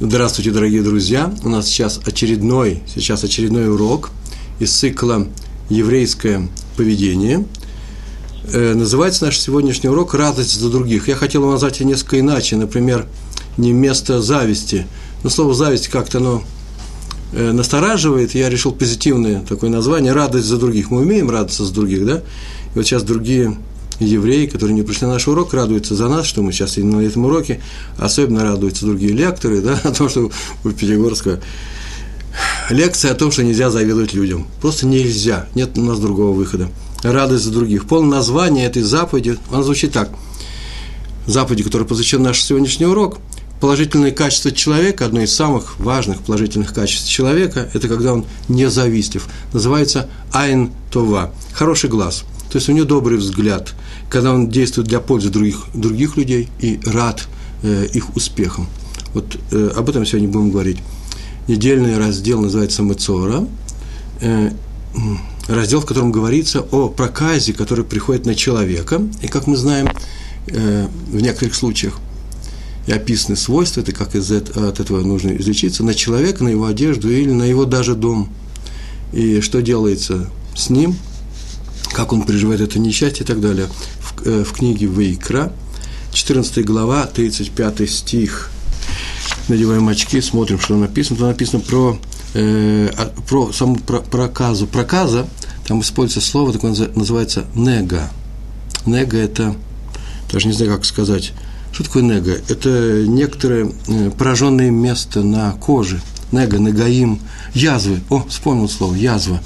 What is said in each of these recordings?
Здравствуйте, дорогие друзья! У нас сейчас очередной, сейчас очередной урок из цикла «Еврейское поведение». Э, называется наш сегодняшний урок «Радость за других». Я хотел его назвать несколько иначе, например, не вместо зависти. Но слово «зависть» как-то оно э, настораживает, я решил позитивное такое название «Радость за других». Мы умеем радоваться за других, да? И вот сейчас другие евреи, которые не пришли на наш урок, радуются за нас, что мы сейчас на этом уроке, особенно радуются другие лекторы, да, о том, что у Пятигорска лекция о том, что нельзя завидовать людям. Просто нельзя, нет у нас другого выхода. Радость за других. Полное название этой заповеди, оно звучит так. Заповеди, которая посвящен наш сегодняшний урок, положительные качества человека, одно из самых важных положительных качеств человека, это когда он независтлив. Называется айн това, хороший глаз – то есть у него добрый взгляд, когда он действует для пользы других, других людей и рад э, их успехам. Вот э, об этом сегодня будем говорить. Недельный раздел называется Мецора. Э, раздел, в котором говорится о проказе, который приходит на человека. И, как мы знаем, э, в некоторых случаях и описаны свойства, это как из, от этого нужно излечиться, на человека, на его одежду или на его даже дом. И что делается с ним – как он переживает это несчастье и так далее. В, э, в книге Вейкра, 14 глава, 35 стих. Надеваем очки, смотрим, что написано. Там написано про, э, про саму про, проказу. Проказа, там используется слово, такое называется нега. Нега – это, даже не знаю, как сказать, что такое нега? Это некоторое э, пораженное место на коже. Нега, негаим, язвы. О, вспомнил слово, язва.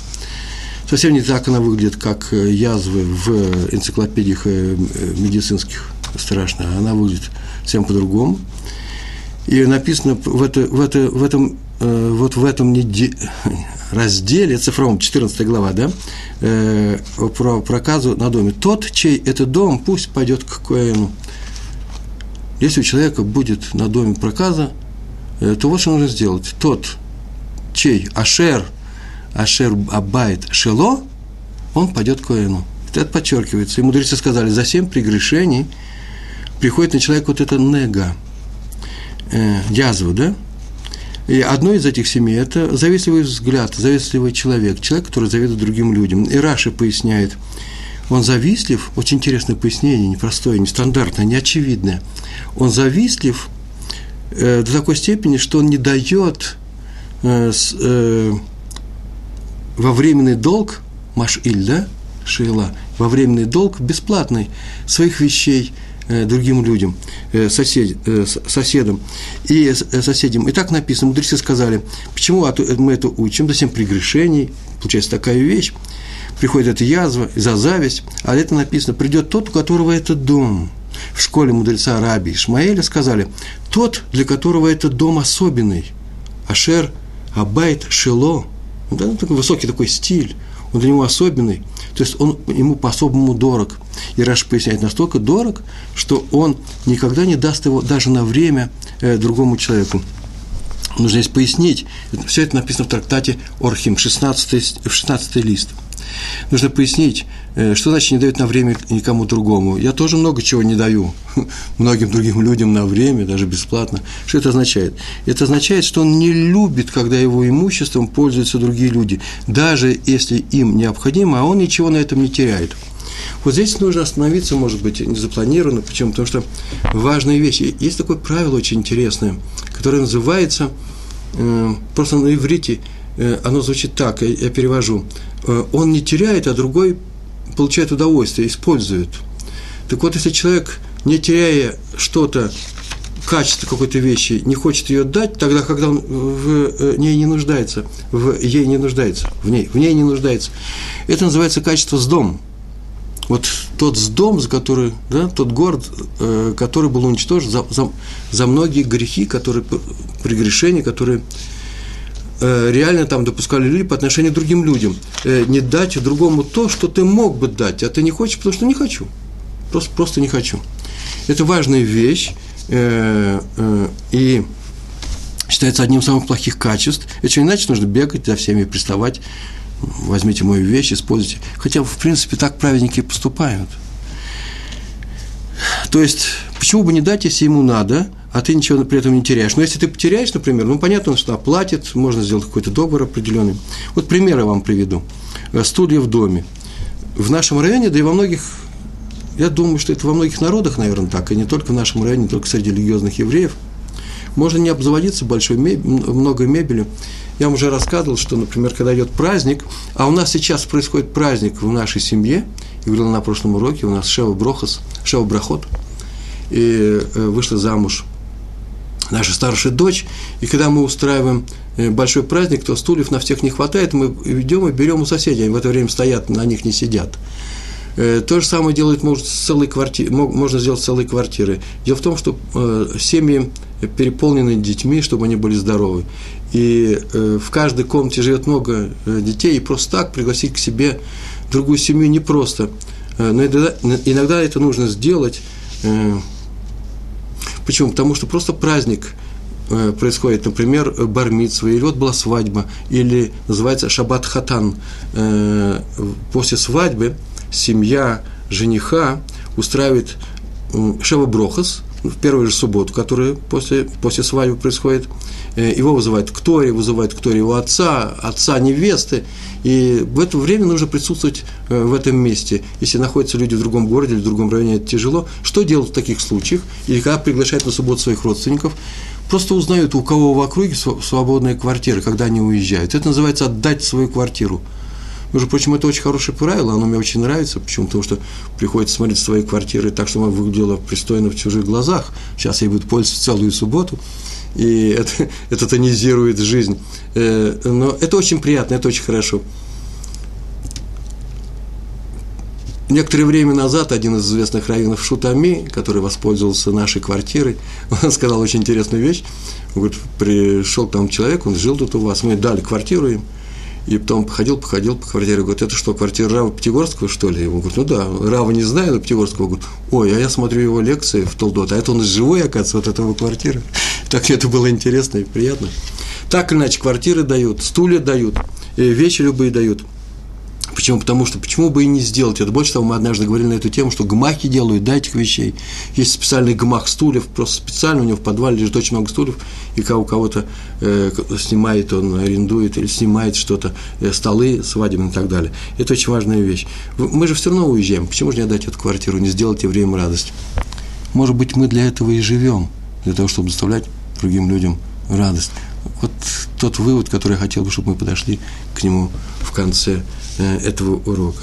Совсем не так она выглядит, как э, язвы в энциклопедиях э, медицинских страшно. Она выглядит совсем по-другому. И написано в, это, в, это, в этом, э, вот в этом неде... разделе, цифровом, 14 глава, да, про проказу на доме. Тот, чей это дом, пусть пойдет к Коэну. Если у человека будет на доме проказа, то вот что нужно сделать. Тот, чей Ашер – Ашер Абайт Шело, он пойдет к Коэну. Это подчеркивается. И мудрецы сказали, за семь прегрешений приходит на человека вот это нега, э, язва, да? И одно из этих семи – это завистливый взгляд, завистливый человек, человек, который завидует другим людям. И Раша поясняет, он завистлив, очень интересное пояснение, непростое, нестандартное, неочевидное. Он завистлив э, до такой степени, что он не дает э, с, э, во временный долг, Маш-Иль, да, Шейла, во временный долг бесплатный своих вещей э, другим людям, э, сосед, э, соседям и э, соседям. И так написано, мудрецы сказали, почему мы это учим, 7 прегрешений, получается такая вещь, приходит эта язва за зависть, а это написано, придет тот, у которого это дом. В школе мудреца Раби Ишмаэля сказали, тот, для которого этот дом особенный, Ашер Абайт Шило – да, такой высокий такой стиль, он для него особенный, то есть он ему по-особому дорог. И Раш поясняет, настолько дорог, что он никогда не даст его даже на время э, другому человеку. Нужно здесь пояснить, все это написано в трактате Орхим, 16, 16 лист – Нужно пояснить, э, что значит не дают на время никому другому. Я тоже много чего не даю многим другим людям на время, даже бесплатно. Что это означает? Это означает, что он не любит, когда его имуществом пользуются другие люди, даже если им необходимо, а он ничего на этом не теряет. Вот здесь нужно остановиться, может быть, не запланированно. Почему? Потому что важная вещь. Есть такое правило очень интересное, которое называется, э, просто на иврите, оно звучит так, я перевожу. Э, он не теряет, а другой получает удовольствие, использует. Так вот, если человек, не теряя что-то, качество какой-то вещи, не хочет ее дать, тогда, когда он в э, ней не нуждается, в ей не нуждается, в ней, в ней не нуждается. Это называется качество с дом. Вот тот с дом, за который, да, тот город, э, который был уничтожен за, за, за многие грехи, которые, прегрешения, которые Э, реально там допускали люди по отношению к другим людям. Э, не дать другому то, что ты мог бы дать, а ты не хочешь, потому что не хочу. Просто, просто не хочу. Это важная вещь, э, и считается одним из самых плохих качеств. Это иначе нужно бегать за всеми, приставать, возьмите мою вещь, используйте. Хотя, в принципе, так праведники поступают. То есть, Почему бы не дать, если ему надо, а ты ничего при этом не теряешь? Но если ты потеряешь, например, ну, понятно, что оплатит, можно сделать какой-то договор определенный. Вот примеры вам приведу. Э, студия в доме. В нашем районе, да и во многих, я думаю, что это во многих народах, наверное, так, и не только в нашем районе, не только среди религиозных евреев, можно не обзаводиться большой меб... много мебели. Я вам уже рассказывал, что, например, когда идет праздник, а у нас сейчас происходит праздник в нашей семье, говорил на прошлом уроке, у нас Шева Брохас, Шева Брахот – и э, вышла замуж наша старшая дочь, и когда мы устраиваем э, большой праздник, то стульев на всех не хватает, мы идем и берем у соседей, они в это время стоят, на них не сидят. Э, то же самое делает, может, целые квартиры, можно сделать целые квартиры. Дело в том, что семьи переполнены детьми, чтобы они были здоровы. И в каждой комнате живет много детей, и просто так пригласить к себе другую семью непросто. Но иногда, это нужно сделать, Почему? Потому что просто праздник э, происходит, например, бармитсва, или вот была свадьба, или называется шаббат хатан. Э, после свадьбы семья жениха устраивает шева брохас, в первую же субботу, которая после, после свадьбы происходит, э, его вызывают к Торе, вызывают к Торе его отца, отца невесты, и в это время нужно присутствовать э, в этом месте. Если находятся люди в другом городе или в другом районе, это тяжело. Что делать в таких случаях? Или когда приглашают на субботу своих родственников, просто узнают, у кого в округе свободная квартира, когда они уезжают. Это называется отдать свою квартиру. Между прочим, это очень хорошее правило, оно мне очень нравится. Почему? Потому что приходится смотреть свои квартиры так, чтобы она выглядела пристойно в чужих глазах. Сейчас я буду пользоваться целую субботу и это, это тонизирует жизнь. Э, но это очень приятно, это очень хорошо. Некоторое время назад один из известных раввинов Шутами, который воспользовался нашей квартирой, он сказал очень интересную вещь. Он говорит, пришел там человек, он жил тут у вас, мы дали квартиру им – и потом походил, походил по квартире, говорит, это что, квартира Рава Пятигорского, что ли? Ему говорит, ну да, Рава не знаю, но Пятигорского. Говорит, ой, а я смотрю его лекции в Толдот, а это он живой, оказывается, вот этого квартиры. Так это было интересно и приятно. Так или иначе, квартиры дают, стулья дают, вещи любые дают – Почему? Потому что почему бы и не сделать это? Больше того, мы однажды говорили на эту тему, что гмахи делают, да, этих вещей. Есть специальный гмах стульев, просто специально у него в подвале лежит очень много стульев, и у кого-то э, снимает, он арендует или снимает что-то, э, столы свадебные и так далее. Это очень важная вещь. Мы же все равно уезжаем. Почему же не отдать эту квартиру, не сделать евреям радость? Может быть, мы для этого и живем, для того, чтобы доставлять другим людям радость. Вот тот вывод, который я хотел бы, чтобы мы подошли к нему в конце этого урока.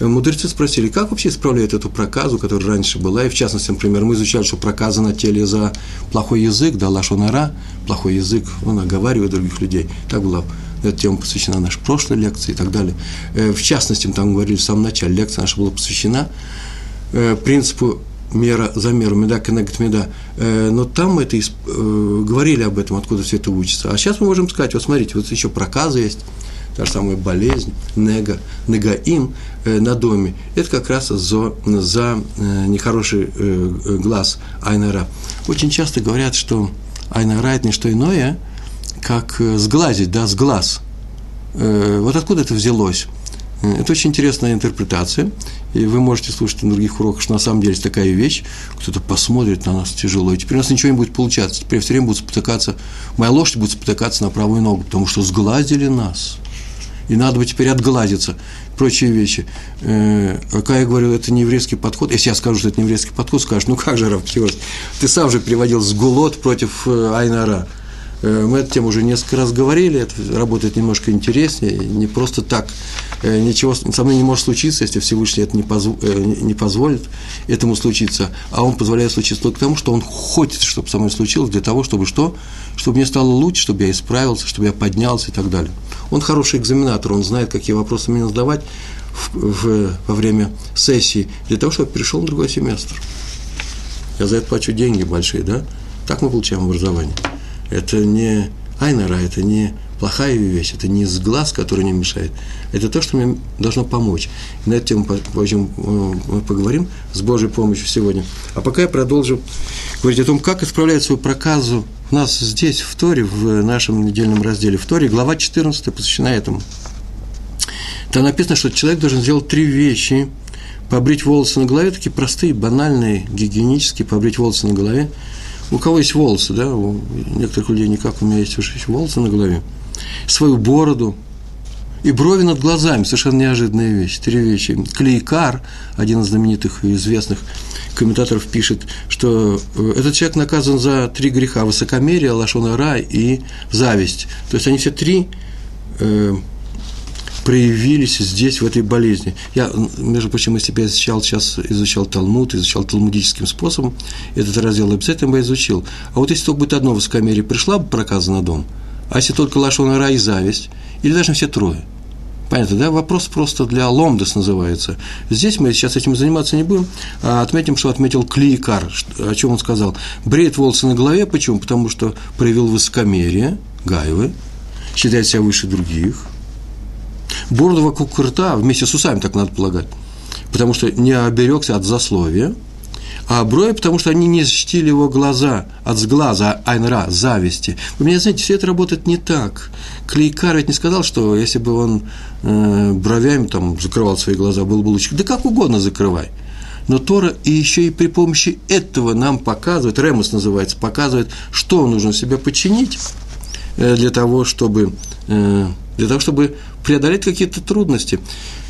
Э, мудрецы спросили, как вообще исправляют эту проказу, которая раньше была, и в частности, например, мы изучали, что проказа на теле за плохой язык, да, лашонара, плохой язык, он оговаривает других людей. Так была эта тема посвящена нашей прошлой лекции и так далее. Э, в частности, мы там говорили в самом начале, лекция наша была посвящена принципу мера за меру, меда коннект меда. Но там мы это говорили об этом, откуда все это учится. А сейчас мы можем сказать, вот смотрите, вот еще проказа есть, та же самая болезнь, нега, негаим э, на доме, это как раз за, за э, нехороший э, глаз айнара. Очень часто говорят, что айнара – это не что иное, как э, сглазить, да, с глаз. Э, вот откуда это взялось? Э, это очень интересная интерпретация, и вы можете слушать на других уроках, что на самом деле есть такая вещь, кто-то посмотрит на нас тяжело, и теперь у нас ничего не будет получаться, теперь все время будут спотыкаться, моя лошадь будет спотыкаться на правую ногу, потому что сглазили нас – и надо бы теперь отгладиться, прочие вещи. Э, как я говорил, это не еврейский подход. Если я скажу, что это не еврейский подход, скажешь, ну как же, Рав ты сам же приводил сгулот против э, Айнара. Э, мы эту тему уже несколько раз говорили, это работает немножко интереснее, не просто так. Ничего со мной не может случиться, если Всевышний это не, позв... не позволит этому случиться, а он позволяет случиться только потому, что он хочет, чтобы со мной случилось, для того, чтобы что? Чтобы мне стало лучше, чтобы я исправился, чтобы я поднялся и так далее. Он хороший экзаменатор, он знает, какие вопросы мне задавать в, в, во время сессии, для того, чтобы перешел на другой семестр. Я за это плачу деньги большие, да? Так мы получаем образование. Это не айнара, это не плохая вещь, это не с глаз, который не мешает. Это то, что мне должно помочь. И на эту тему позже мы поговорим с Божьей помощью сегодня. А пока я продолжу говорить о том, как исправлять свою проказу у нас здесь, в Торе, в нашем недельном разделе, в Торе, глава 14 посвящена этому. Там написано, что человек должен сделать три вещи побрить волосы на голове, такие простые, банальные, гигиенические, побрить волосы на голове. У кого есть волосы, да, у некоторых людей никак, у меня есть уже волосы на голове. Свою бороду, и брови над глазами, совершенно неожиданная вещь, три вещи. Клейкар, один из знаменитых и известных комментаторов, пишет, что э, этот человек наказан за три греха – высокомерие, лошона и зависть. То есть они все три э, проявились здесь, в этой болезни. Я, между прочим, если я изучал, сейчас изучал Талмуд, изучал талмудическим способом, этот раздел обязательно бы изучил. А вот если только будет одно высокомерие, пришла бы проказа на дом, а если только лошона и зависть, или даже все трое. Понятно, да? Вопрос просто для ломдес называется. Здесь мы сейчас этим заниматься не будем, а отметим, что отметил Клейкар, о чем он сказал. Бреет волосы на голове, почему? Потому что проявил высокомерие, гайвы, считает себя выше других. Бороду вокруг рта, вместе с усами, так надо полагать, потому что не оберегся от засловия – а брови, потому что они не защитили его глаза от сглаза, айнра, зависти. Вы меня знаете, все это работает не так. Клейкар ведь не сказал, что если бы он э, бровями там закрывал свои глаза, был бы лучше. Да как угодно закрывай. Но Тора и еще и при помощи этого нам показывает, Ремус называется, показывает, что нужно себя подчинить э, для того, чтобы, э, для того, чтобы преодолеть какие-то трудности.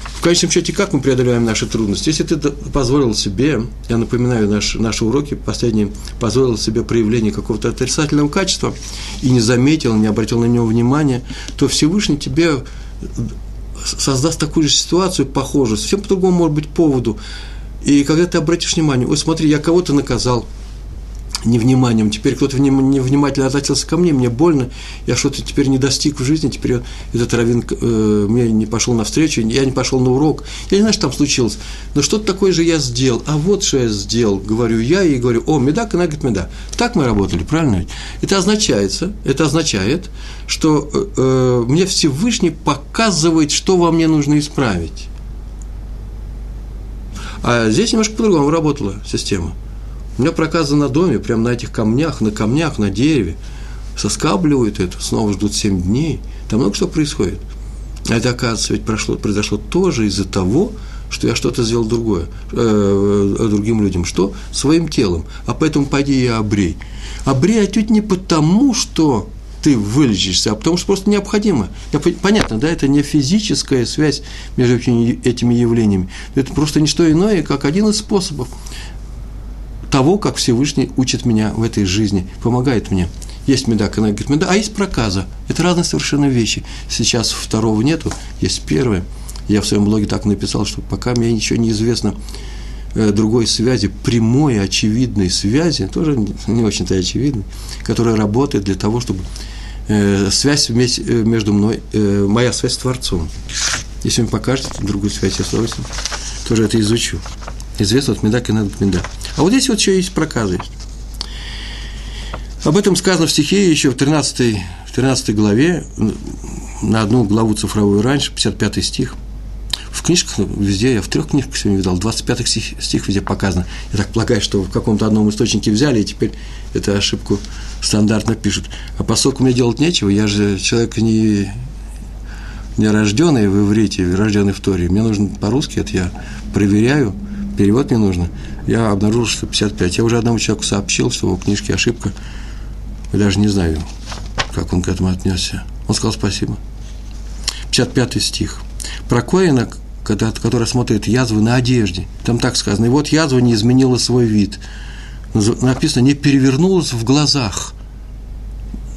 В конечном счете, как мы преодолеваем наши трудности? Если ты позволил себе, я напоминаю наши, наши уроки последние, позволил себе проявление какого-то отрицательного качества и не заметил, не обратил на него внимания, то Всевышний тебе создаст такую же ситуацию, похожую, совсем по другому может быть поводу. И когда ты обратишь внимание, ой, смотри, я кого-то наказал – невниманием. Теперь кто-то невнимательно относился ко мне, мне больно, я что-то теперь не достиг в жизни, теперь этот раввин э, мне не пошел на встречу, я не пошел на урок. Я не знаю, что там случилось, но что-то такое же я сделал. А вот что я сделал, говорю я и говорю, о, медак, она говорит, меда. Так мы работали, правильно? Это означает, это означает, что э, э, мне Всевышний показывает, что вам мне нужно исправить. А здесь немножко по-другому работала система – у меня проказы на доме, прямо на этих камнях, на камнях, на дереве. Соскабливают это, снова ждут 7 дней. Там много что происходит. А это, оказывается, ведь прошло, произошло тоже из-за того, что я что-то сделал другое, э, другим людям. Что? Своим телом. А поэтому пойди и обрей. Обрей отнюдь не потому, что ты вылечишься, а потому что просто необходимо. Понятно, да, это не физическая связь между этими явлениями. Это просто не что иное, как один из способов того, как Всевышний учит меня в этой жизни, помогает мне. Есть меда, она говорит, меда, а есть проказа. Это разные совершенно вещи. Сейчас второго нету, есть первое. Я в своем блоге так написал, что пока мне ничего не известно э, другой связи, прямой, очевидной связи, тоже не очень-то очевидной, которая работает для того, чтобы э, связь вместе, э, между мной, моя связь с Творцом. Если вы покажете другую связь, я с удовольствием тоже это изучу. Известно от меда к меда. А вот здесь вот еще есть проказы. Об этом сказано в стихе еще в 13, в 13 главе, на одну главу цифровую раньше, 55 стих. В книжках везде, я в трех книжках сегодня видал, 25 стих, стих везде показано. Я так полагаю, что в каком-то одном источнике взяли, и теперь эту ошибку стандартно пишут. А поскольку мне делать нечего, я же человек не, не рожденный в иврите, рожденный в Торе. Мне нужно по-русски, это я проверяю, перевод мне нужно я обнаружил, что 55. Я уже одному человеку сообщил, что в его книжке ошибка. Я даже не знаю, как он к этому отнесся. Он сказал спасибо. 55 стих. Про Коина, который смотрит язвы на одежде. Там так сказано. И вот язва не изменила свой вид. Написано, не перевернулась в глазах.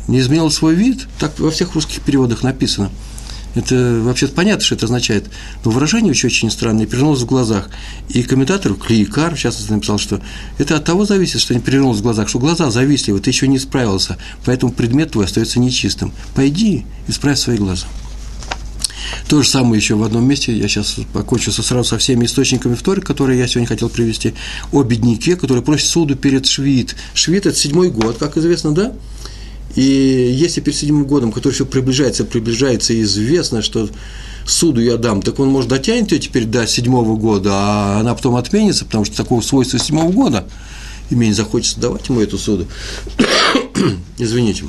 Не изменила свой вид. Так во всех русских переводах написано – это вообще понятно, что это означает. Но выражение очень, очень странное, перевернулось в глазах. И комментатор, Клейкар, в частности, написал, что это от того зависит, что не перевернулось в глазах, что глаза зависливы, ты еще не справился, поэтому предмет твой остается нечистым. Пойди, исправь свои глаза. То же самое еще в одном месте, я сейчас покончу сразу со всеми источниками в которые я сегодня хотел привести, о бедняке, который просит суду перед Швид. Швид – это седьмой год, как известно, да? И если перед седьмым годом, который все приближается, приближается, известно, что суду я дам, так он, может, дотянет ее теперь до седьмого года, а она потом отменится, потому что такого свойства седьмого года, и мне не захочется давать ему эту суду. Извините.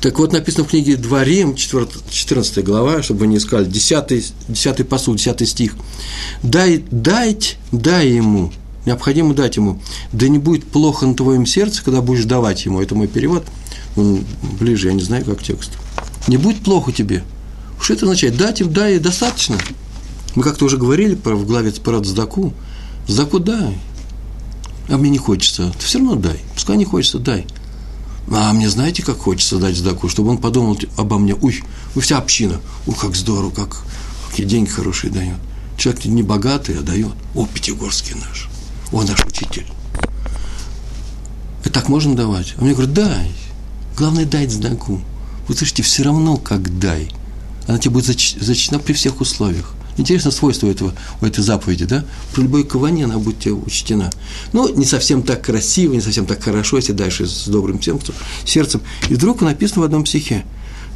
Так вот, написано в книге Дворим, 14 глава, чтобы вы не искали, 10, 10 посуд, 10 стих. «Дай, дать, дай ему, необходимо дать ему, да не будет плохо на твоем сердце, когда будешь давать ему». Это мой перевод, он ближе, я не знаю, как текст. «Не будет плохо тебе». Что это означает? Дать им, дай, достаточно. Мы как-то уже говорили про, в главе про Здаку. Здаку дай. А мне не хочется. Ты все равно дай. Пускай не хочется, дай. А мне знаете, как хочется дать сдаку, чтобы он подумал обо мне, уй, вы вся община, ух, как здорово, как, какие деньги хорошие дает. Человек не богатый, а дает. О, Пятигорский наш, о, наш учитель. И так можно давать? А мне говорят, дай. Главное, дай сдаку. Вы слышите, все равно как дай. Она тебе будет зачтена при всех условиях. Интересно свойство этого, у этой заповеди, да? При любой каване она будет тебе учтена. Но не совсем так красиво, не совсем так хорошо, если дальше с добрым сердцем. И вдруг написано в одном стихе,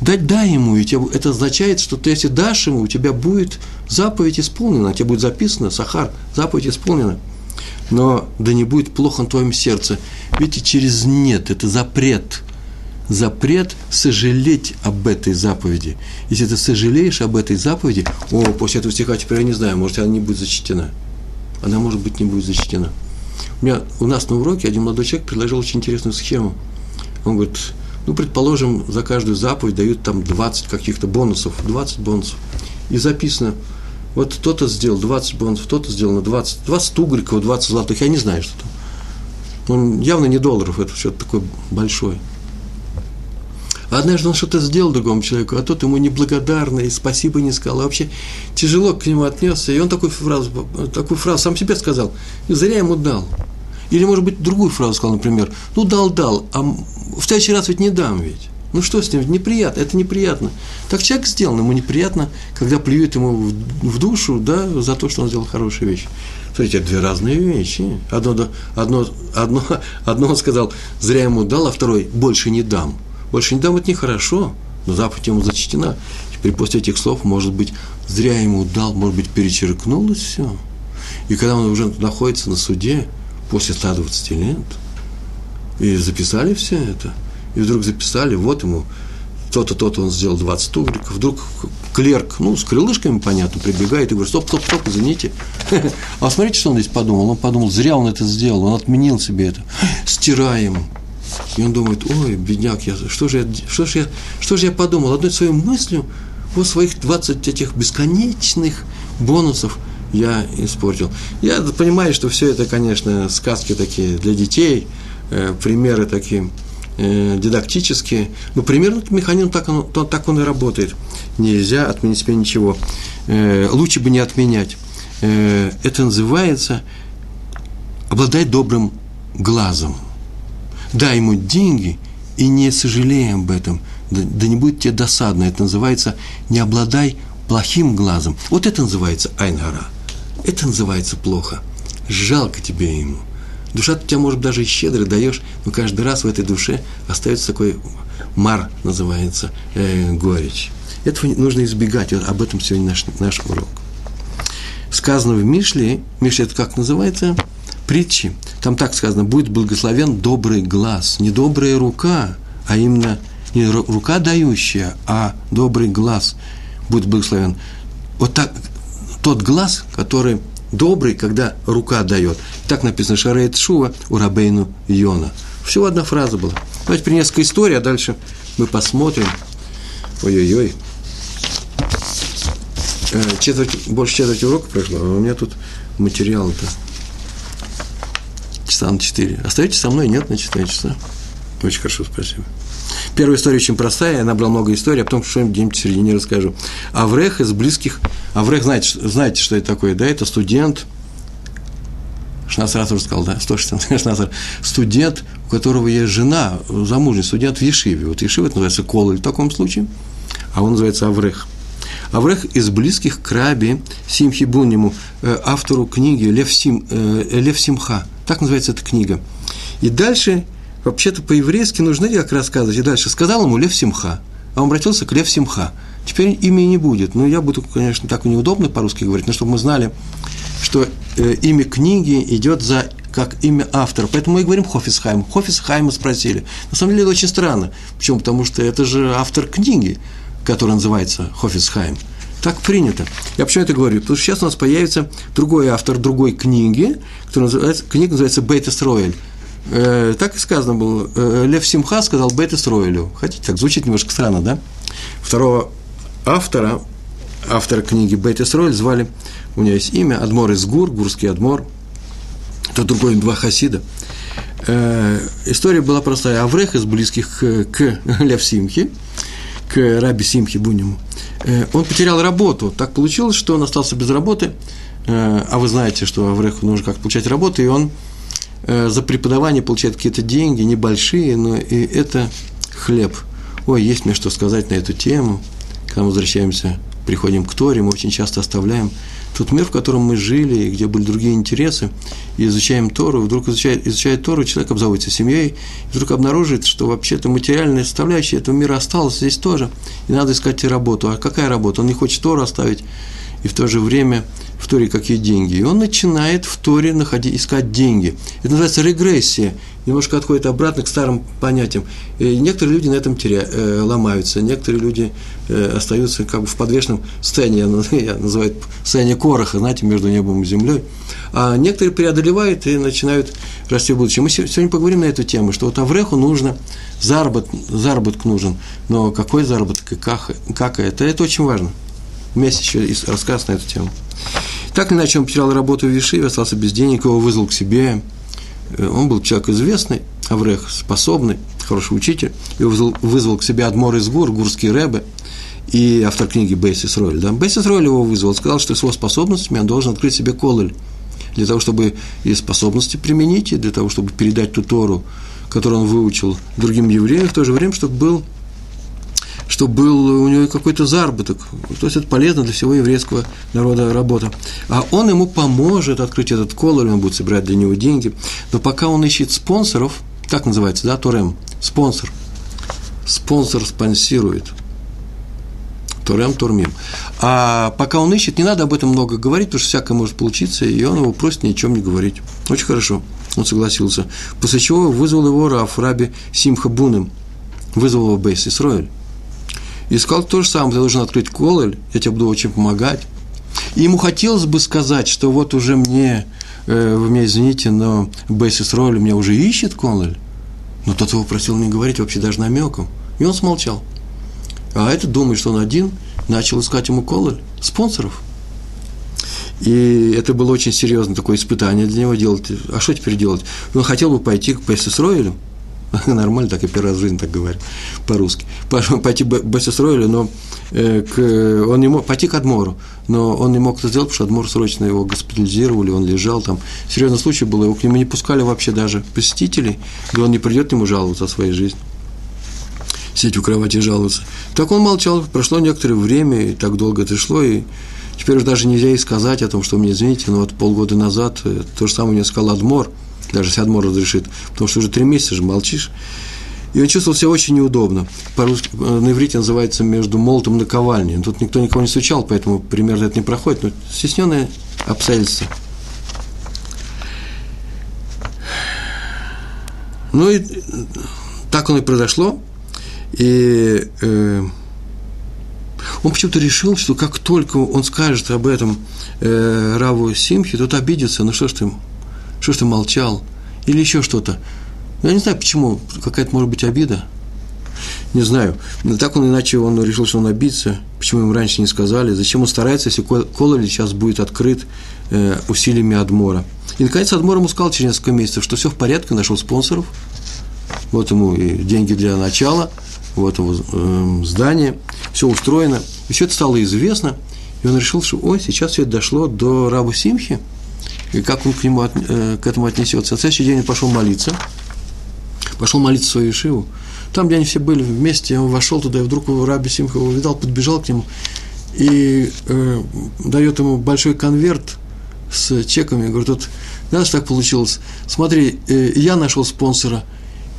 дать дай ему, и тебе, это означает, что ты, если дашь ему, у тебя будет заповедь исполнена, тебе будет записано, Сахар, заповедь исполнена. Но да не будет плохо на твоем сердце. Видите, через нет, это запрет – запрет сожалеть об этой заповеди. Если ты сожалеешь об этой заповеди, о, после этого стиха теперь я не знаю, может, она не будет зачтена. Она, может быть, не будет зачтена. У, меня, у нас на уроке один молодой человек предложил очень интересную схему. Он говорит, ну, предположим, за каждую заповедь дают там 20 каких-то бонусов, 20 бонусов. И записано, вот кто-то сделал 20 бонусов, кто-то сделал на 20, 20 угриков, 20 золотых, я не знаю, что там. Он явно не долларов, это что-то такое большое. Однажды он что-то сделал другому человеку, а тот ему неблагодарный, спасибо не сказал. А вообще тяжело к нему отнесся. И он такую фразу, такую фразу сам себе сказал. И зря ему дал. Или, может быть, другую фразу сказал, например, ну, дал, дал, а в следующий раз ведь не дам ведь. Ну что с ним? Неприятно, это неприятно. Так человек сделан, ему неприятно, когда плюют ему в душу, да, за то, что он сделал хорошую вещь. Смотрите, это две разные вещи. Одно, одно, одно, одно он сказал, зря ему дал, а второй, больше не дам больше не дам, это нехорошо, но заповедь ему зачтена. Теперь после этих слов, может быть, зря ему дал, может быть, перечеркнулось все. И когда он уже находится на суде, после 120 лет, и записали все это, и вдруг записали, вот ему то-то, то-то он сделал 20 угриков, вдруг клерк, ну, с крылышками, понятно, прибегает и говорит, стоп, стоп, стоп, извините. А смотрите, что он здесь подумал. Он подумал, зря он это сделал, он отменил себе это. Стираем. И он думает, ой, бедняк, я, что, же я, что, же я, что же я подумал? Одной своей мыслью вот своих 20 этих бесконечных бонусов я испортил. Я понимаю, что все это, конечно, сказки такие для детей, э, примеры такие э, дидактические, но примерно механизм так он, так он и работает. Нельзя отменить себе ничего. Э, лучше бы не отменять. Э, это называется обладать добрым глазом – дай ему деньги и не сожалей об этом, да, да не будет тебе досадно. Это называется «не обладай плохим глазом». Вот это называется айнгара. Это называется плохо. Жалко тебе ему. Душа у тебя, может, даже щедро даешь, но каждый раз в этой душе остается такой мар, называется, э, горечь. Этого нужно избегать. Вот об этом сегодня наш, наш урок. Сказано в Мишле, Мишле это как называется? Притчи, там так сказано, будет благословен добрый глаз, не добрая рука, а именно не рука дающая, а добрый глаз будет благословен. Вот так, тот глаз, который добрый, когда рука дает. Так написано Шарейт Шува у Рабейну Йона. Всего одна фраза была. Давайте при несколько историй, а дальше мы посмотрим. Ой-ой-ой. Э, четверть, больше четверти урока прошло, а у меня тут материал-то часа на 4. Остаетесь со мной? Нет, на 4 часа. Очень хорошо, спасибо. Первая история очень простая, я набрал много историй, а потом что-нибудь где-нибудь в середине расскажу. Аврех из близких, Аврех, знаете, знаете, что это такое, да? Это студент, Шнасар уже сказал, да, 116 студент, у которого есть жена, замужний студент в Ешиве. Вот Ешива это называется Колы в таком случае, а он называется Аврех. Аврех из близких к Раби Симхи Буниму, э, автору книги Лев, Сим, э, Лев Симха – так называется эта книга. И дальше, вообще-то по-еврейски нужно как рассказывать. И дальше сказал ему Лев Симха. А он обратился к Лев Симха. Теперь имя не будет. Ну, я буду, конечно, так неудобно по-русски говорить, но чтобы мы знали, что э, имя книги идет за как имя автора. Поэтому мы и говорим Хофисхайм. Хофисхайма спросили. На самом деле это очень странно. Почему? Потому что это же автор книги, которая называется Хофисхайм. Так принято. Я почему это говорю? Потому что сейчас у нас появится другой автор другой книги, которая называется, книга называется Бейт Исроэль. Э, так и сказано было. Э, Лев Симха сказал Бейт Исроэлю. Хотите, так звучит немножко странно, да? Второго автора, автора книги Бейт Исроэль звали, у него есть имя, Адмор из Гур, Гурский Адмор. Это другой, два хасида. Э, история была простая. Аврех из близких к Лев Симхи, к Раби Симхи Бунему – Э, он потерял работу. Так получилось, что он остался без работы, э, а вы знаете, что Авреху нужно как получать работу, и он э, за преподавание получает какие-то деньги, небольшие, но и это хлеб. Ой, есть мне что сказать на эту тему. Когда мы возвращаемся, приходим к Торе, мы очень часто оставляем тот мир, в котором мы жили, где были другие интересы, и изучаем Тору, вдруг изучает, изучает Тору, человек обзаводится семьей, и вдруг обнаружит, что вообще-то материальная составляющая этого мира осталась здесь тоже, и надо искать работу. А какая работа? Он не хочет Тору оставить, и в то же время в Торе какие деньги. И он начинает в Торе находить, искать деньги. Это называется регрессия. Немножко отходит обратно к старым понятиям. И некоторые люди на этом теря, э, ломаются, некоторые люди э, остаются как бы в подвешенном состоянии, я называю состояние короха, знаете, между небом и землей. А некоторые преодолевают и начинают расти в будущем. Мы сегодня поговорим на эту тему, что вот Авреху нужно, заработок, заработок нужен, но какой заработок и как, как это, это очень важно. Вместе еще и рассказ на эту тему. Так иначе, он потерял работу в Вишиве, остался без денег, его вызвал к себе. Э, он был человек известный, Аврех, способный, хороший учитель. Его вызвал, вызвал к себе Адмор из Гур, гурский рэбе, и автор книги Бейсис Роль. Да? Бейсис Роль его вызвал, сказал, что с его способностями он должен открыть себе кололь, для того, чтобы и способности применить, и для того, чтобы передать ту Тору, которую он выучил другим евреям, в то же время, чтобы был чтобы был у него какой-то заработок. То есть это полезно для всего еврейского народа работа. А он ему поможет открыть этот колор, он будет собирать для него деньги. Но пока он ищет спонсоров, так называется, да, Торем, спонсор. Спонсор спонсирует. Торем, Тормим. А пока он ищет, не надо об этом много говорить, потому что всякое может получиться, и он его просит ни о чем не говорить. Очень хорошо. Он согласился. После чего вызвал его Раф, Раби Симха Буным. Вызвал его Бейс Исроэль и сказал то же самое, ты должен открыть кололь, я тебе буду очень помогать. И ему хотелось бы сказать, что вот уже мне, э, вы меня извините, но Бейсис Роль меня уже ищет кололь. Но тот его просил не говорить вообще даже намеком. И он смолчал. А этот думает, что он один, начал искать ему кололь, спонсоров. И это было очень серьезное такое испытание для него делать. А что теперь делать? Он хотел бы пойти к Бейсис Ройлю, Нормально, так и первый раз в жизни так говорю, по-русски. Пойти к Бесисройлю, но э, к, он не мог пойти к Адмору, но он не мог это сделать, потому что Адмор срочно его госпитализировали, он лежал там. Серьезный случай был, его к нему не пускали вообще даже посетителей, да он не придет к нему жаловаться о своей жизни. Сидеть у кровати и жаловаться. Так он молчал, прошло некоторое время, и так долго это шло, и теперь уже даже нельзя и сказать о том, что мне, извините, но вот полгода назад э, то же самое мне сказал Адмор – даже если Адмор разрешит, потому что уже три месяца же молчишь. И он чувствовал себя очень неудобно. По-русски, э, на иврите называется между молотом и наковальней. Тут никто никого не стучал, поэтому примерно это не проходит, но стесненные обстоятельства. Ну и так оно и произошло. И э, он почему-то решил, что как только он скажет об этом э, Раву Симхи, тот обидится. Ну что ж ты ему? Что ж ты молчал? Или еще что-то. Я не знаю, почему. Какая-то может быть обида. Не знаю. Но так он иначе он решил, что он обидится. Почему ему раньше не сказали? Зачем он старается, если Кололи сейчас будет открыт э, усилиями Адмора? И, наконец, Адмор ему сказал через несколько месяцев, что все в порядке, нашел спонсоров. Вот ему и деньги для начала, вот его э, здание, все устроено. И все это стало известно. И он решил, что, ой, сейчас все это дошло до Рабу Симхи – и как он к, нему, э, к этому отнесется. На следующий день он пошел молиться, пошел молиться в свою Ишиву. Там, где они все были вместе, он вошел туда, и вдруг Раби Симха его увидал, подбежал к нему и э, дает ему большой конверт с чеками. Говорит, вот знаешь, так получилось. Смотри, э, я нашел спонсора,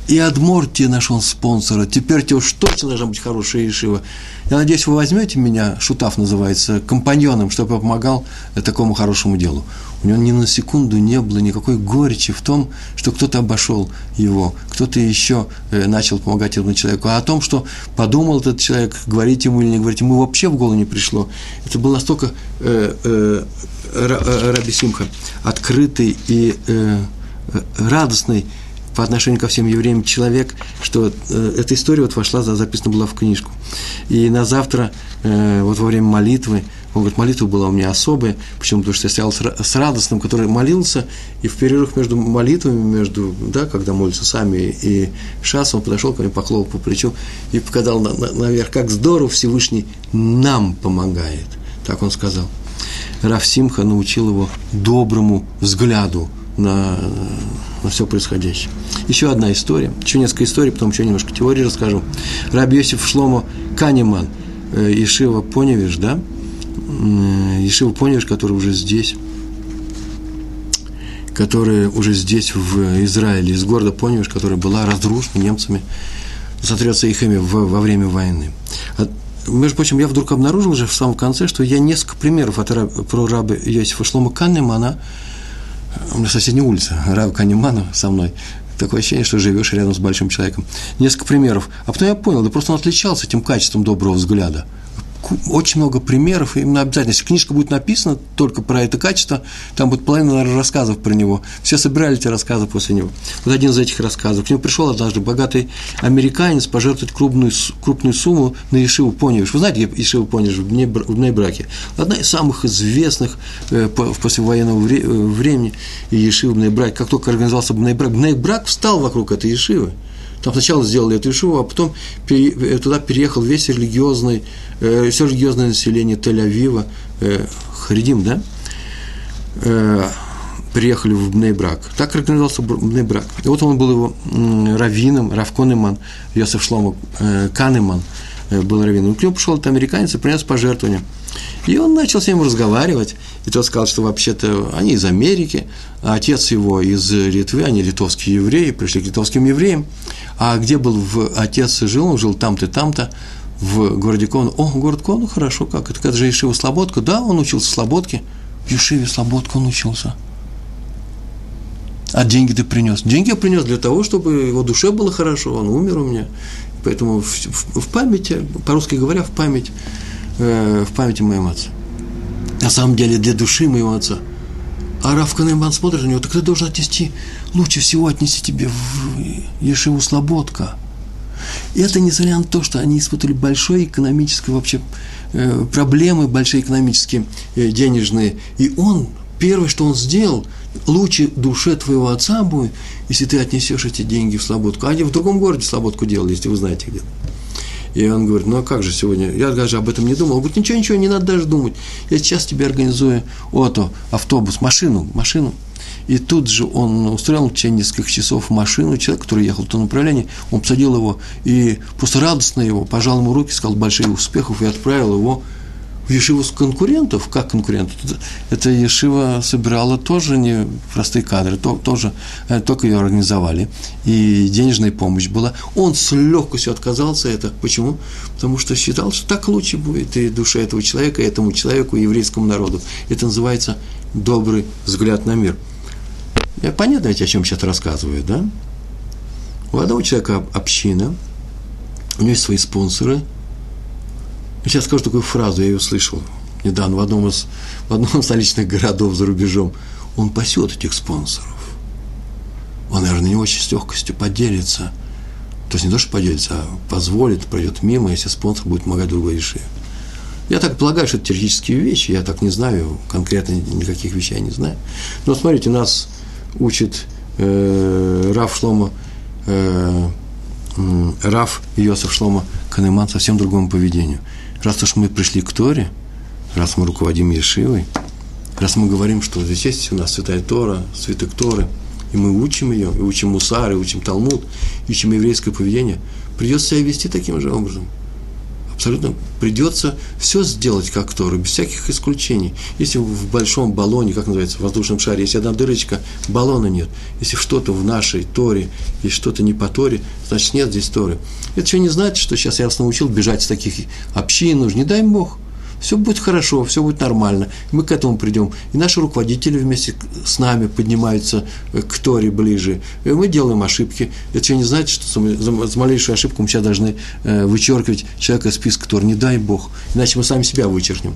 И Адмор тебе нашел спонсора. Теперь тебе уж точно должна быть хорошая Ешива. Я надеюсь, вы возьмете меня, Шутав называется, компаньоном, чтобы я помогал такому хорошему делу. У него ни на секунду не было никакой горечи в том, что кто-то обошел его, кто-то еще э, начал помогать этому человеку. А о том, что подумал этот человек, говорить ему или не говорить, ему вообще в голову не пришло. Это был настолько э, э, э Раби Симха открытый и э, радостный, по отношению ко всем евреям человек, что э, эта история вот вошла, записана была в книжку. И на завтра, э, вот во время молитвы, он говорит, молитва была у меня особая, почему? Потому что я стоял с, с радостным, который молился, и в перерывах между молитвами, между, да, когда молятся сами и шас, он подошел ко мне, похлопал по плечу и показал на, на, наверх, как здорово Всевышний нам помогает. Так он сказал. Раф Симха научил его доброму взгляду на, на все происходящее. Еще одна история, еще несколько историй, потом еще немножко теории расскажу. Раби Йосиф Шломо Канеман, э, Ишива Поневиш, да, Ишива Поневиш, который уже здесь, которая уже здесь, в Израиле, из города Поневиш, которая была разрушена немцами, сотрется их имя во время войны. А, между прочим, я вдруг обнаружил уже в самом конце, что я несколько примеров от, про раба Йосифа Шлома Канемана – у меня соседняя улица, Рав Канеманов со мной, такое ощущение, что живешь рядом с большим человеком. Несколько примеров. А потом я понял, да просто он отличался этим качеством доброго взгляда очень много примеров, именно обязательно. Если книжка будет написана только про это качество, там будет половина наверное, рассказов про него. Все собирали эти рассказы после него. Вот один из этих рассказов. К нему пришел однажды богатый американец пожертвовать крупную, крупную сумму на Ешиву Поневиш. Вы знаете, где Ешиву Поневиш в Бнейбраке? Одна из самых известных э, в послевоенного времени Ешива Бнейбрак. Как только организовался Бнейбрак, Бнейбрак встал вокруг этой Ешивы. Там сначала сделали эту Ишиву, а потом э, туда переехал весь религиозный, э, все религиозное население Тель-Авива, э, Харидим, да, приехали в Бнейбрак. Так организовался Бнейбрак. И вот он был его раввином, Равконеман, Йосеф Шломо э, Канеман был раввином. К нему пришел этот американец и принес пожертвование. И он начал с ним разговаривать, и тот сказал, что вообще-то они из Америки, а отец его из Литвы, они литовские евреи, пришли к литовским евреям. А где был в, отец жил? Он жил там-то, там-то, в городе Кон. О, город Кон, ну хорошо, как это? Это же Ешива Слободка. Да, он учился в Слободке. В Ешиве Слободка он учился. А деньги ты принес? Деньги я принес для того, чтобы его душе было хорошо. Он умер у меня. Поэтому в, в, в памяти, по-русски говоря, в память, э, в памяти моего отца. На самом деле для души моего отца – а Раф Канеман смотрит на него, так ты должен отнести, лучше всего отнести тебе в Ешиву Слободка. И это несмотря на то, что они испытывали большой экономической вообще э, проблемы, большие экономические, э, денежные. И он, первое, что он сделал, лучше душе твоего отца будет, если ты отнесешь эти деньги в Слободку. Они в другом городе Слободку делали, если вы знаете где-то. И он говорит, ну а как же сегодня? Я даже об этом не думал. Он говорит, ничего, ничего, не надо даже думать. Я сейчас тебе организую ото, автобус, машину, машину. И тут же он устроил в течение нескольких часов машину, человек, который ехал в том направлении, он посадил его и просто радостно его, пожал ему руки, сказал больших успехов и отправил его Ешиву конкурентов, как конкурентов, эта Ешива собирала тоже не простые кадры, то, тоже, э, только ее организовали, и денежная помощь была. Он с легкостью отказался это. Почему? Потому что считал, что так лучше будет и душе этого человека, и этому человеку, и еврейскому народу. Это называется добрый взгляд на мир. Я понятно, о чем сейчас рассказываю, да? У одного человека община, у него есть свои спонсоры – сейчас скажу такую фразу, я ее слышал недавно в одном из, в одном из столичных городов за рубежом. Он пасет этих спонсоров. Он, наверное, не очень с легкостью поделится. То есть не то, что поделится, а позволит, пройдет мимо, если спонсор будет помогать другой решению. Я так полагаю, что это теоретические вещи, я так не знаю, конкретно никаких вещей я не знаю. Но смотрите, нас учит э, Раф Шлома, э, Раф Йосиф Шлома Канеман совсем другому поведению – раз уж мы пришли к Торе, раз мы руководим Ешивой, раз мы говорим, что здесь есть у нас Святая Тора, святых Торы, и мы учим ее, и учим Мусар, и учим Талмуд, и учим еврейское поведение, придется себя вести таким же образом. Абсолютно придется все сделать как Тору, без всяких исключений. Если в большом баллоне, как называется, в воздушном шаре, если одна дырочка, баллона нет. Если что-то в нашей Торе есть что-то не по Торе, значит нет здесь Торы. Это еще не значит, что сейчас я вас научил бежать с таких общин, нужно, не дай Бог – все будет хорошо, все будет нормально. Мы к этому придем. И наши руководители вместе с нами поднимаются э, к Торе ближе. И мы делаем ошибки. Это еще не значит, что за малейшую ошибку мы сейчас должны э, вычеркивать человека из списка Тор. Не дай Бог. Иначе мы сами себя вычеркнем.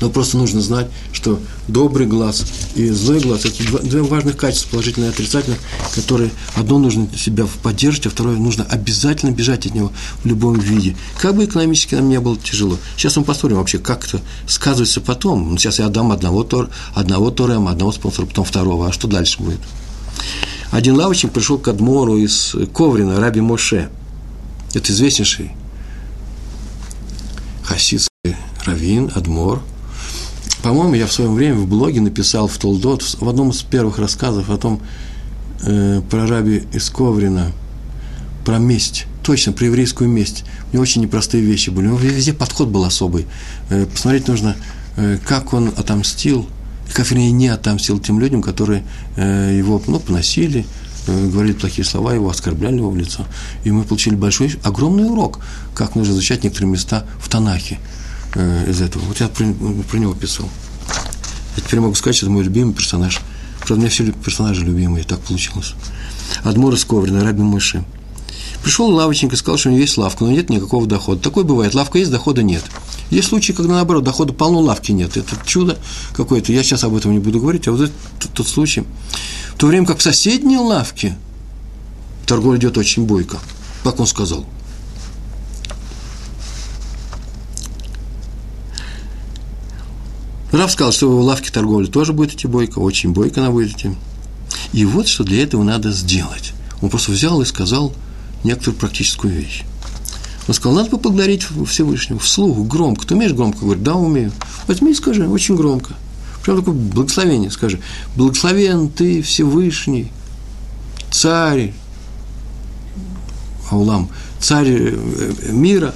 Но просто нужно знать, что добрый глаз и злой глаз – это два, важных качества, положительных и отрицательных, которые одно нужно себя поддерживать, а второе нужно обязательно бежать от него в любом виде. Как бы экономически нам не было тяжело. Сейчас мы посмотрим вообще, как это сказывается потом. Ну, сейчас я отдам одного, тор, одного торема, одного спонсора, потом второго. А что дальше будет? Один лавочник пришел к Адмору из Коврина, Раби Моше. Это известнейший хасидский раввин, Адмор – по-моему, я в своем время в блоге написал в Толдот, в одном из первых рассказов о том, э, про раби из Коврина, про месть, точно, про еврейскую месть. У него очень непростые вещи были. У него везде подход был особый. Э, посмотреть нужно, э, как он отомстил, как, вернее, не отомстил тем людям, которые э, его, ну, поносили, э, говорили плохие слова, его оскорбляли его в лицо. И мы получили большой, огромный урок, как нужно изучать некоторые места в Танахе э, из этого. Вот я про, про него писал. Я теперь могу сказать, что это мой любимый персонаж. Правда, у меня все персонажи любимые, так получилось. Адмор из Коврина, Раби Мыши. Пришел лавочник и сказал, что у него есть лавка, но нет никакого дохода. Такое бывает. Лавка есть, дохода нет. Есть случаи, когда наоборот, дохода полно, лавки нет. Это чудо какое-то. Я сейчас об этом не буду говорить, а вот это тот случай. В то время как в соседней лавке торговля идет очень бойко. Как он сказал – Раф сказал, что в лавке торговли тоже будет идти бойко, очень бойко она будет идти. И вот что для этого надо сделать. Он просто взял и сказал некоторую практическую вещь. Он сказал, надо поблагодарить Всевышнего, вслух, громко. Ты умеешь громко говорить? Да, умею. Возьми и скажи, очень громко. Прям такое благословение скажи. Благословен ты, Всевышний, царь, Аулам, царь э, мира,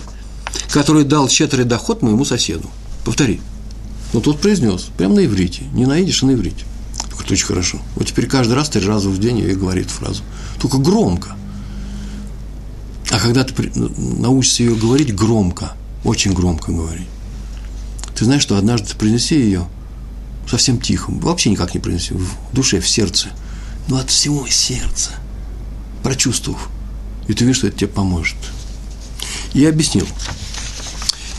который дал щедрый доход моему соседу. Повтори. Но тот произнес, прямо на иврите, не на а на иврите. Это очень хорошо. Вот теперь каждый раз три раза в день ей говорит фразу. Только громко. А когда ты научишься ее говорить громко, очень громко говорить, ты знаешь, что однажды ты принеси ее совсем тихо, вообще никак не принеси, в душе, в сердце, но от всего сердца, прочувствовав. И ты видишь, что это тебе поможет. Я объяснил.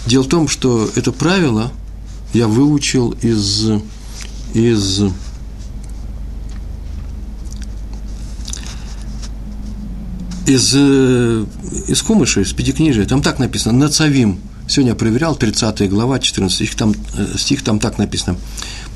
Дело в том, что это правило – я выучил из, из из, э, из Кумыша, из Пятикнижия, там так написано, Нацавим, сегодня я проверял, 30 глава, 14 стих, там, э, стих, там так написано,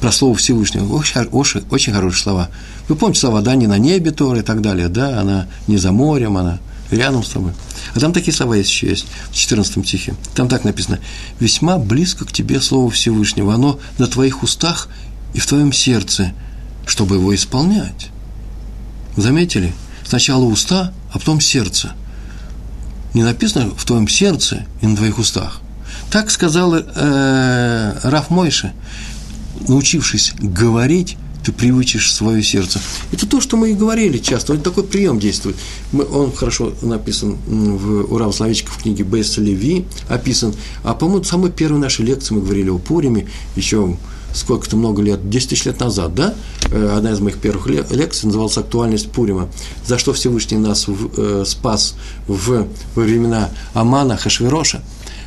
про слово Всевышнего, очень, очень, очень хорошие слова. Вы помните слова, да, не на небе Тора и так далее, да, она не за морем, она рядом с тобой. А там такие слова есть еще есть, в 14 стихе. Там так написано, «Весьма близко к тебе Слово Всевышнего, оно на твоих устах и в твоем сердце, чтобы его исполнять». Заметили? Сначала уста, а потом сердце. Не написано в твоем сердце и на твоих устах. Так сказал э, Раф Мойше, научившись говорить, ты приучишь свое сердце. Это то, что мы и говорили часто. Вот такой прием действует. Мы, он хорошо написан в Урал Словечко в книге Бесса Леви, описан. А, по-моему, самой первой нашей лекции мы говорили о Пуриме, еще сколько-то много лет, 10 тысяч лет назад, да? Э, одна из моих первых лекций называлась «Актуальность Пурима». За что Всевышний нас в, э, спас в, во времена Амана, Хашвироша.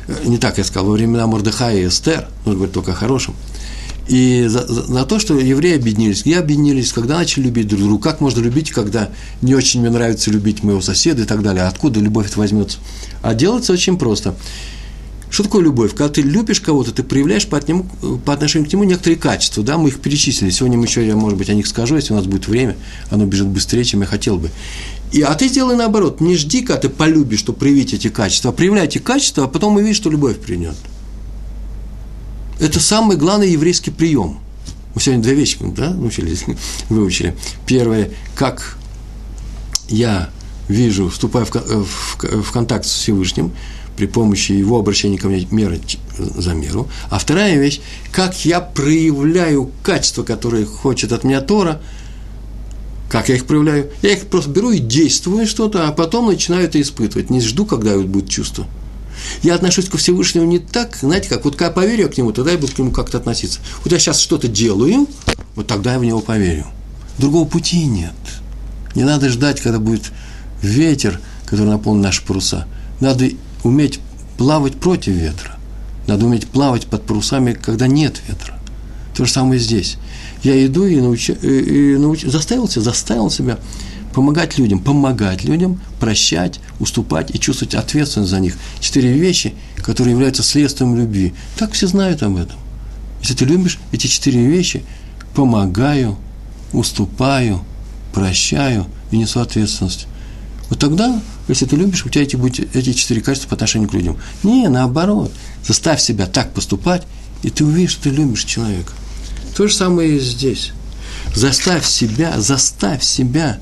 Э, не так я сказал, во времена Мордыхая и Эстер, нужно говорить только о хорошем – и за, за, за то, что евреи объединились. Где объединились, когда начали любить друг друга? Как можно любить, когда не очень мне нравится любить моего соседа и так далее? Откуда любовь это возьмется? А делается очень просто. Что такое любовь? Когда ты любишь кого-то, ты проявляешь по, нему, по отношению к нему некоторые качества, да, мы их перечислили. Сегодня мы еще, я, может быть, о них скажу, если у нас будет время, оно бежит быстрее, чем я хотел бы. И, а ты сделай наоборот, не жди, когда ты полюбишь, что проявить эти качества, а проявляй эти качества, а потом увидишь, что любовь придет. Это самый главный еврейский прием. Мы сегодня две вещи да, научились, выучили. Первое, как я вижу, вступаю в, в, в контакт с Всевышним, при помощи его обращения ко мне меры за меру. А вторая вещь, как я проявляю качества, которые хочет от меня Тора, как я их проявляю? Я их просто беру и действую что-то, а потом начинаю это испытывать. Не жду, когда будет чувство. Я отношусь ко Всевышнему не так, знаете, как вот когда поверю к нему, тогда я буду к нему как-то относиться. Вот я сейчас что-то делаю, вот тогда я в него поверю. Другого пути нет. Не надо ждать, когда будет ветер, который наполнит наши паруса. Надо уметь плавать против ветра. Надо уметь плавать под парусами, когда нет ветра. То же самое здесь. Я иду и, научу, и, и научу, заставил себя, заставил себя помогать людям, помогать людям, прощать, уступать и чувствовать ответственность за них. Четыре вещи, которые являются следствием любви. Так все знают об этом. Если ты любишь эти четыре вещи, помогаю, уступаю, прощаю и несу ответственность. Вот тогда если ты любишь, у тебя эти будут эти четыре качества по отношению к людям. Не, наоборот. Заставь себя так поступать, и ты увидишь, что ты любишь человека. То же самое и здесь. Заставь себя, заставь себя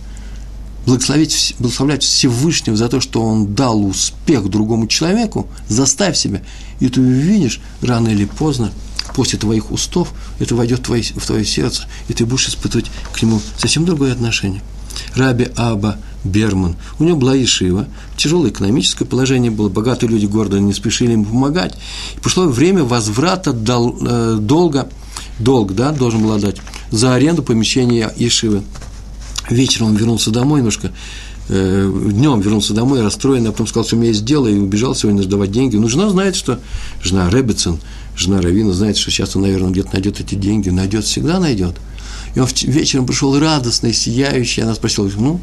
благословить, благословлять Всевышнего за то, что он дал успех другому человеку, заставь себя, и ты увидишь рано или поздно, после твоих устов, это войдет в твое, в твое сердце, и ты будешь испытывать к нему совсем другое отношение. Раби Аба Берман. У него была Ешива, тяжелое экономическое положение было, богатые люди города не спешили ему помогать. И пришло время возврата дол, э, долга, долг, да, должен был отдать, за аренду помещения Ешивы. Вечером он вернулся домой немножко, э, днем вернулся домой расстроенный, а потом сказал, что у меня есть дело, и убежал сегодня сдавать деньги. Ну, жена знает, что, жена Ребецин, жена Равина знает, что сейчас он, наверное, где-то найдет эти деньги, найдет, всегда найдет. И он вечером пришел радостный, сияющий, она спросила, ну,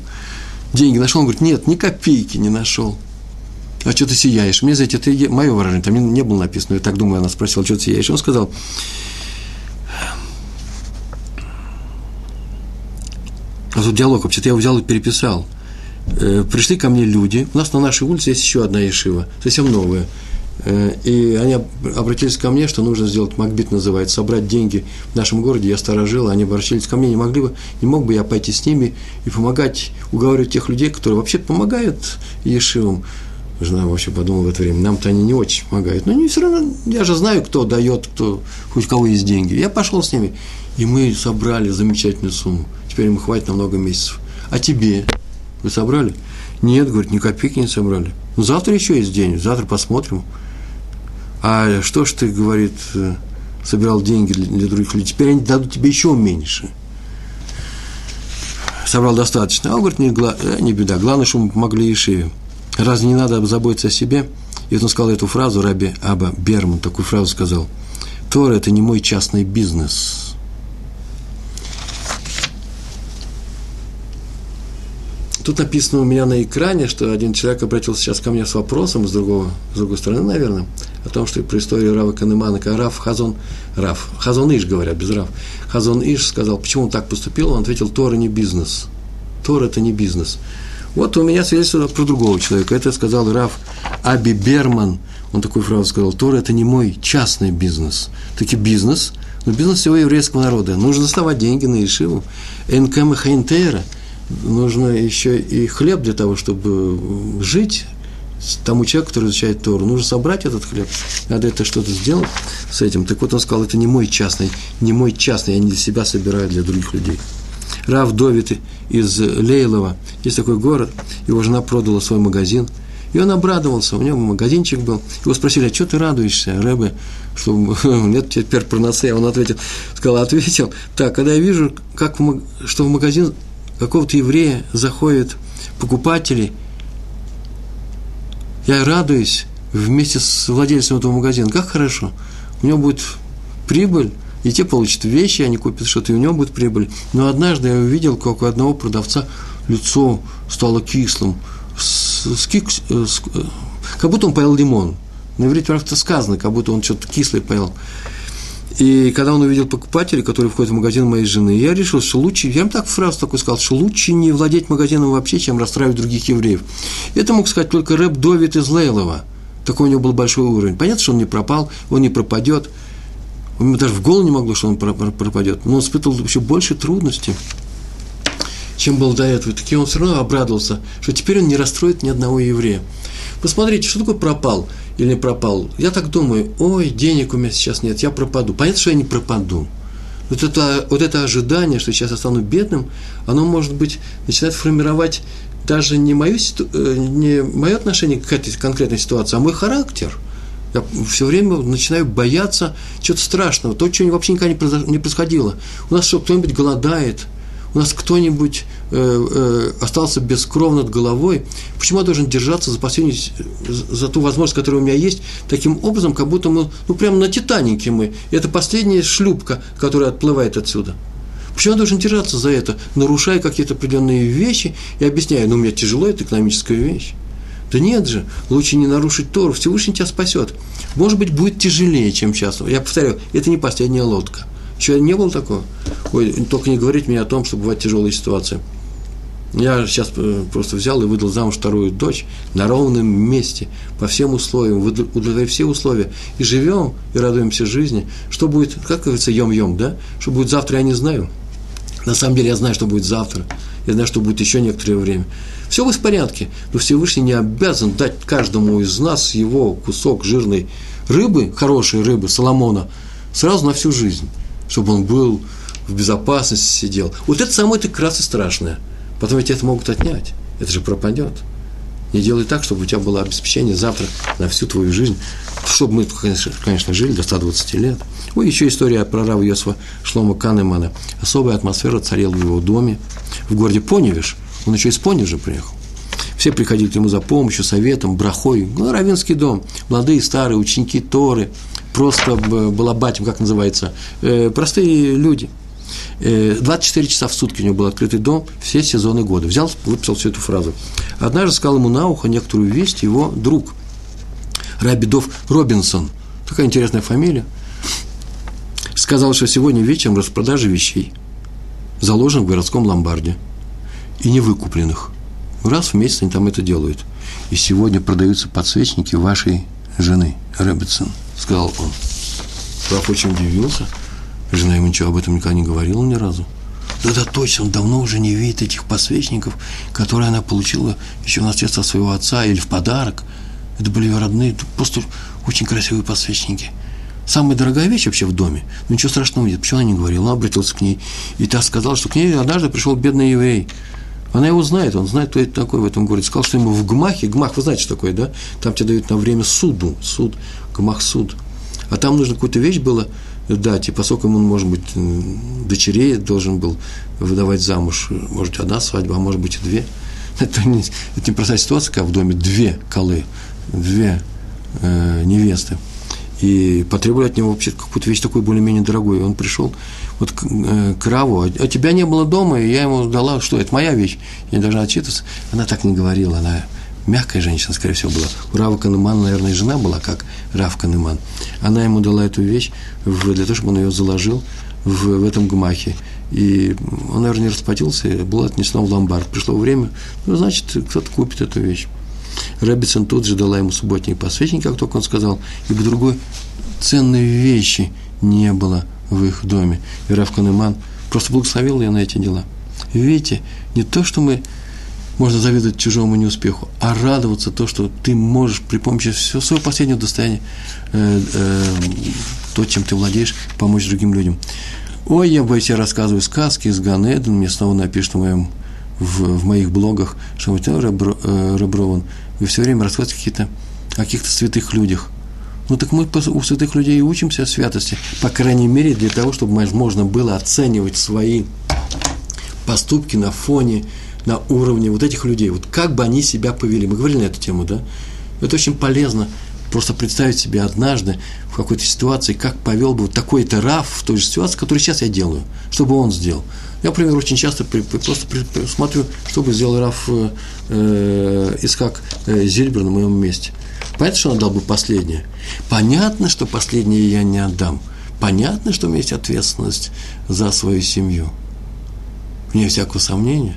деньги нашел? Он говорит, нет, ни копейки не нашел. А что ты сияешь? Мне, знаете, это мое выражение, там не было написано, я так думаю, она спросила, что ты сияешь? Он сказал, а тут диалог, вообще-то я его взял и переписал. Э, пришли ко мне люди, у нас на нашей улице есть еще одна Ешива, совсем новая – Э, и они обратились ко мне, что нужно сделать, Макбит называется, собрать деньги в нашем городе. Я сторожил, они обратились ко мне, не могли бы, не мог бы я пойти с ними и помогать, уговаривать тех людей, которые вообще помогают Ешивам. Жена вообще подумала в это время, нам-то они не очень помогают. Но не все равно, я же знаю, кто дает, кто, хоть кого есть деньги. Я пошел с ними, и мы собрали замечательную сумму. Теперь им хватит на много месяцев. А тебе? Вы собрали? Нет, говорит, ни копейки не собрали. Ну, завтра еще есть день, завтра посмотрим. А что ж ты, говорит, э, собирал деньги для, других людей, теперь они дадут тебе еще меньше. Собрал достаточно. А он говорит, не, э, не беда, главное, чтобы мы помогли Ишиве. Разве не надо заботиться о себе? И вот он сказал эту фразу, Раби Аба Берман такую фразу сказал. Тора – это не мой частный бизнес – Тут написано у меня на экране, что один человек обратился сейчас ко мне с вопросом с, другого, с другой стороны, наверное, о том, что про историю Рава Канемана, Рав Хазон, Рав, Хазон Иш, говорят, без Рав, Хазон Иш сказал, почему он так поступил, он ответил, Тора не бизнес. Тора – это не бизнес. Вот у меня свидетельство про другого человека. Это сказал Рав Аби Берман. Он такую фразу сказал, Тора – это не мой частный бизнес. Таки бизнес, но бизнес всего еврейского народа. Нужно доставать деньги на Ишиву. Энкэма Хайнтейра – нужно еще и хлеб для того, чтобы жить тому человеку, который изучает Тору, нужно собрать этот хлеб, надо это что-то сделать с этим. Так вот он сказал, это не мой частный, не мой частный, я не для себя собираю, для других людей. Рав Довид из Лейлова, есть такой город, его жена продала свой магазин, и он обрадовался, у него магазинчик был. Его спросили, а что ты радуешься, Рэбе, что нет теперь проносея? Он ответил, сказал, ответил, так, когда я вижу, как что в магазин какого-то еврея заходят покупатели, я радуюсь вместе с владельцем этого магазина. Как хорошо. У него будет прибыль, и те получат вещи, они купят что-то, и у него будет прибыль. Но однажды я увидел, как у одного продавца лицо стало кислым, с, с, с, как будто он поел лимон. На иврите, сказано, как будто он что-то кислое поел. И когда он увидел покупателей, которые входят в магазин моей жены, я решил, что лучше, я им так фразу такой сказал, что лучше не владеть магазином вообще, чем расстраивать других евреев. Это мог сказать только рэп Довид из Лейлова. Такой у него был большой уровень. Понятно, что он не пропал, он не пропадет. У него даже в голову не могло, что он пропадет. Но он испытывал вообще больше трудностей, чем был до этого. Таки он все равно обрадовался, что теперь он не расстроит ни одного еврея. Посмотрите, что такое пропал или пропал. Я так думаю, ой, денег у меня сейчас нет, я пропаду. Понятно, что я не пропаду. Вот это, вот это ожидание, что сейчас я стану бедным, оно, может быть, начинает формировать даже не, мою, э, не мое отношение к этой конкретной ситуации, а мой характер. Я все время начинаю бояться чего-то страшного, то, чего вообще никогда не происходило. У нас что, кто-нибудь голодает – у нас кто-нибудь э, э, остался без крова над головой, почему я должен держаться за последнюю, за ту возможность, которая у меня есть, таким образом, как будто мы, ну, прямо на Титанике мы. Это последняя шлюпка, которая отплывает отсюда. Почему я должен держаться за это, нарушая какие-то определенные вещи и объясняя, ну, меня тяжело, это экономическая вещь. Да нет же, лучше не нарушить Тору, Всевышний тебя спасет. Может быть, будет тяжелее, чем сейчас. Я повторяю, это не последняя лодка. Еще не было такого? Ой, только не говорите мне о том, что бывают тяжелые ситуации. Я сейчас э, просто взял и выдал замуж вторую дочь на ровном месте, по всем условиям, удовлетворив все условия. И живем, и радуемся жизни. Что будет, как говорится, ем-ем, да? Что будет завтра, я не знаю. На самом деле я знаю, что будет завтра. Я знаю, что будет еще некоторое время. Все в порядке, но Всевышний не обязан дать каждому из нас его кусок жирной рыбы, хорошей рыбы, Соломона, сразу на всю жизнь чтобы он был в безопасности, сидел. Вот это самое это как раз и страшное. Потом ведь это могут отнять. Это же пропадет. Не делай так, чтобы у тебя было обеспечение завтра на всю твою жизнь. Чтобы мы, конечно, жили до 120 лет. Ой, еще история про Рава Йосифа Шлома Канемана. Особая атмосфера царила в его доме. В городе Поневиш. Он еще из Поневежа приехал. Все приходили к нему за помощью, советом, брахой. Ну, равинский дом. Молодые, старые, ученики Торы – просто была батем, как называется, э, простые люди. 24 э, часа в сутки у него был открытый дом, все сезоны года. Взял, выписал всю эту фразу. Однажды сказал ему на ухо некоторую весть его друг, Рабидов Робинсон. Такая интересная фамилия. Сказал, что сегодня вечером распродажа вещей заложен в городском ломбарде и невыкупленных. Раз в месяц они там это делают. И сегодня продаются подсвечники вашей жены, Робинсон – сказал он. Раф очень удивился. Жена ему ничего об этом никогда не говорила ни разу. Да, да, точно, он давно уже не видит этих посвечников, которые она получила еще в наследство своего отца или в подарок. Это были ее родные, просто очень красивые посвечники. Самая дорогая вещь вообще в доме. Но ничего страшного нет. Почему она не говорила? Он обратился к ней. И та сказала, что к ней однажды пришел бедный еврей. Она его знает, он знает, кто это такой в этом городе. Сказал, что ему в Гмахе, Гмах, вы знаете, что такое, да? Там тебе дают на время суду, суд, Гмах суд. А там нужно какую-то вещь было дать, и поскольку ему, может быть, дочерей должен был выдавать замуж, может, одна свадьба, а может быть, и две. Это не, это не простая ситуация, когда в доме две колы, две э, невесты. И потребовали от него вообще какую-то вещь такую более-менее дорогую. Он пришел, вот к, э, к а, а тебя не было дома, и я ему дала, что это моя вещь, я не должна отчитываться. Она так не говорила, она мягкая женщина, скорее всего, была. У Рава Канемана, наверное, жена была, как Рав Канеман. Она ему дала эту вещь для того, чтобы он ее заложил в, в этом гмахе. И он, наверное, не расплатился, и было отнесено в ломбард. Пришло время, ну, значит, кто-то купит эту вещь. Рэббитсон тут же дала ему субботний посвящение, как только он сказал, ибо другой ценной вещи не было в их доме. И Рав Канеман просто благословил ее на эти дела. Видите, не то, что мы можно завидовать чужому неуспеху, а радоваться то, что ты можешь при помощи всего своего последнего достояния, э, э, то, чем ты владеешь, помочь другим людям. Ой, я бы тебе рассказываю сказки из Ганеден, мне снова напишут в, моем, в, в моих блогах, что вы, э, Реброван, вы все время рассказываете какие-то, о каких-то святых людях – ну так мы у святых людей и учимся святости, по крайней мере, для того, чтобы можно было оценивать свои поступки на фоне, на уровне вот этих людей. Вот как бы они себя повели. Мы говорили на эту тему, да? Это очень полезно просто представить себе однажды в какой-то ситуации, как повел бы вот такой-то Раф в той же ситуации, которую сейчас я делаю, чтобы он сделал. Я, например, очень часто при, при, просто при, при, смотрю, что бы сделал Раф э, э, Искак э, Зильбер на моем месте. Понятно, что он отдал бы последнее. Понятно, что последнее я не отдам. Понятно, что у меня есть ответственность за свою семью. Вне всякого сомнения.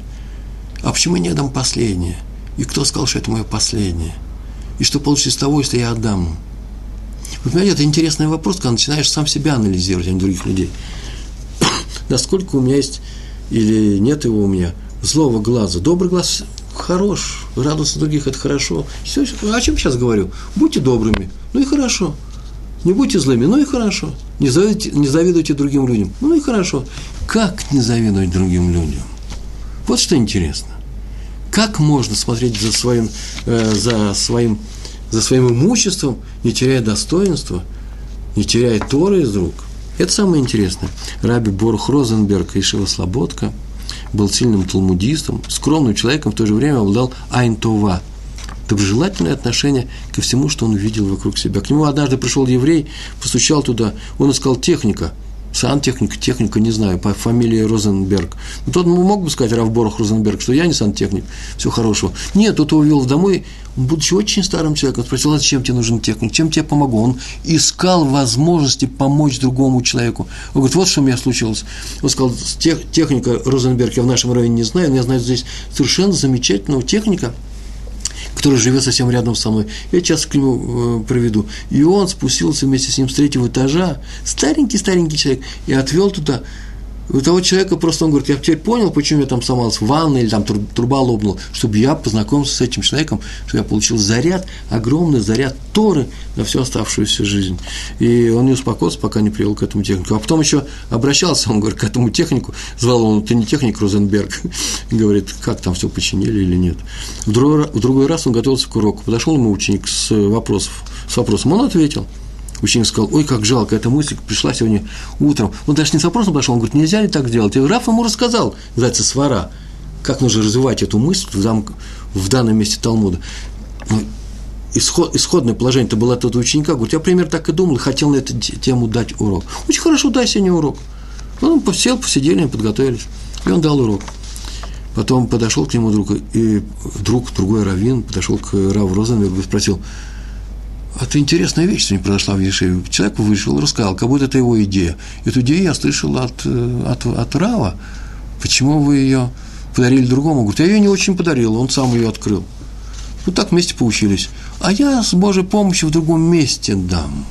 А почему я не отдам последнее? И кто сказал, что это мое последнее? И что получится из того, если я отдам? Вы понимаете, это интересный вопрос, когда начинаешь сам себя анализировать, а не других людей. Насколько у меня есть или нет его у меня злого глаза. Добрый глаз хорош, радоваться других – это хорошо. Все, о чем сейчас говорю? Будьте добрыми, ну и хорошо. Не будьте злыми, ну и хорошо. Не завидуйте, не завидуйте другим людям, ну и хорошо. Как не завидовать другим людям? Вот что интересно. Как можно смотреть за своим, э, за своим, за своим имуществом, не теряя достоинства, не теряя Торы из рук? Это самое интересное. Раби Борух Розенберг и Шива Слободка был сильным талмудистом, скромным человеком, в то же время обладал Айнтова – доброжелательное отношение ко всему, что он видел вокруг себя. К нему однажды пришел еврей, постучал туда, он искал техника, сантехник, техника, не знаю, по фамилии Розенберг. Но тот мог бы сказать Равборох Розенберг, что я не сантехник, все хорошего. Нет, тот его вел домой, будучи очень старым человеком, спросил, а зачем тебе нужен техник, чем тебе помогу? Он искал возможности помочь другому человеку. Он говорит, вот что у меня случилось. Он сказал, тех, техника Розенберг я в нашем районе не знаю, но я знаю здесь совершенно замечательного техника – который живет совсем рядом со мной. Я сейчас к нему э, проведу. И он спустился вместе с ним с третьего этажа, старенький-старенький человек, и отвел туда у того человека просто он говорит, я теперь понял, почему я там сломался в ванной или там труба лопнула, чтобы я познакомился с этим человеком, чтобы я получил заряд, огромный заряд Торы на всю оставшуюся жизнь. И он не успокоился, пока не привел к этому технику. А потом еще обращался, он говорит, к этому технику, звал он, ты не техник Розенберг, говорит, как там все починили или нет. В другой, в другой раз он готовился к уроку, подошел ему ученик с, вопросов, с вопросом, он ответил – Ученик сказал, ой, как жалко, эта мысль пришла сегодня утром. Он даже не с вопросом пошел, он говорит, нельзя ли так сделать? И Раф ему рассказал, называется свара, как нужно развивать эту мысль в, дам, в данном месте Талмуда. Ну, исход, исходное положение это было от ученика, говорит, я примерно так и думал, хотел на эту тему дать урок. Очень хорошо, дай сегодня урок. Он посел, посидели, подготовились, и он дал урок. Потом подошел к нему друг, и друг, другой раввин, подошел к Раву Розенбергу и спросил, это интересная вещь сегодня произошла в Ешеве. Человек вышел, рассказал, как будто это его идея. Эту идею я слышал от, э, от, от Рава. Почему вы ее подарили другому? Говорит, я ее не очень подарил, он сам ее открыл. Вот так вместе поучились. А я с Божьей помощью в другом месте дам.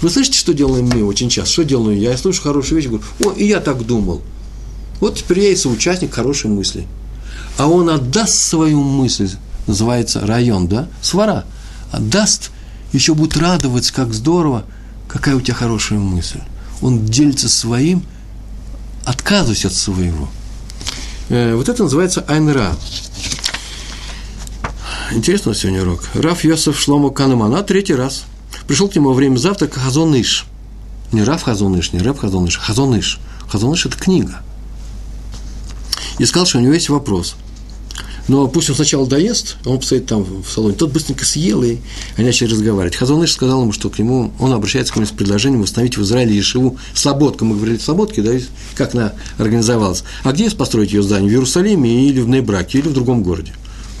Вы слышите, что делаем мы очень часто? Что делаю я? Я слышу хорошую вещь, говорю, о, и я так думал. Вот теперь я и соучастник хорошей мысли. А он отдаст свою мысль, называется район, да, свара – отдаст, еще будет радоваться, как здорово, какая у тебя хорошая мысль. Он делится своим, отказываясь от своего. Э, вот это называется Айнра. Интересно сегодня урок. Раф Йосеф Шломо Канемана третий раз. Пришел к нему во время завтрака Хазоныш. Не Раф Хазоныш, не Раф Хазоныш, Хазоныш. Хазоныш – это книга. И сказал, что у него есть вопрос – но пусть он сначала доест, а он постоит там в салоне. Тот быстренько съел, и они начали разговаривать. Хазоныш сказал ему, что к нему, он обращается к нему с предложением установить в Израиле Ешиву Слободка. Мы говорили Слободке, да, как она организовалась. А где построить ее здание? В Иерусалиме или в Нейбраке, или в другом городе?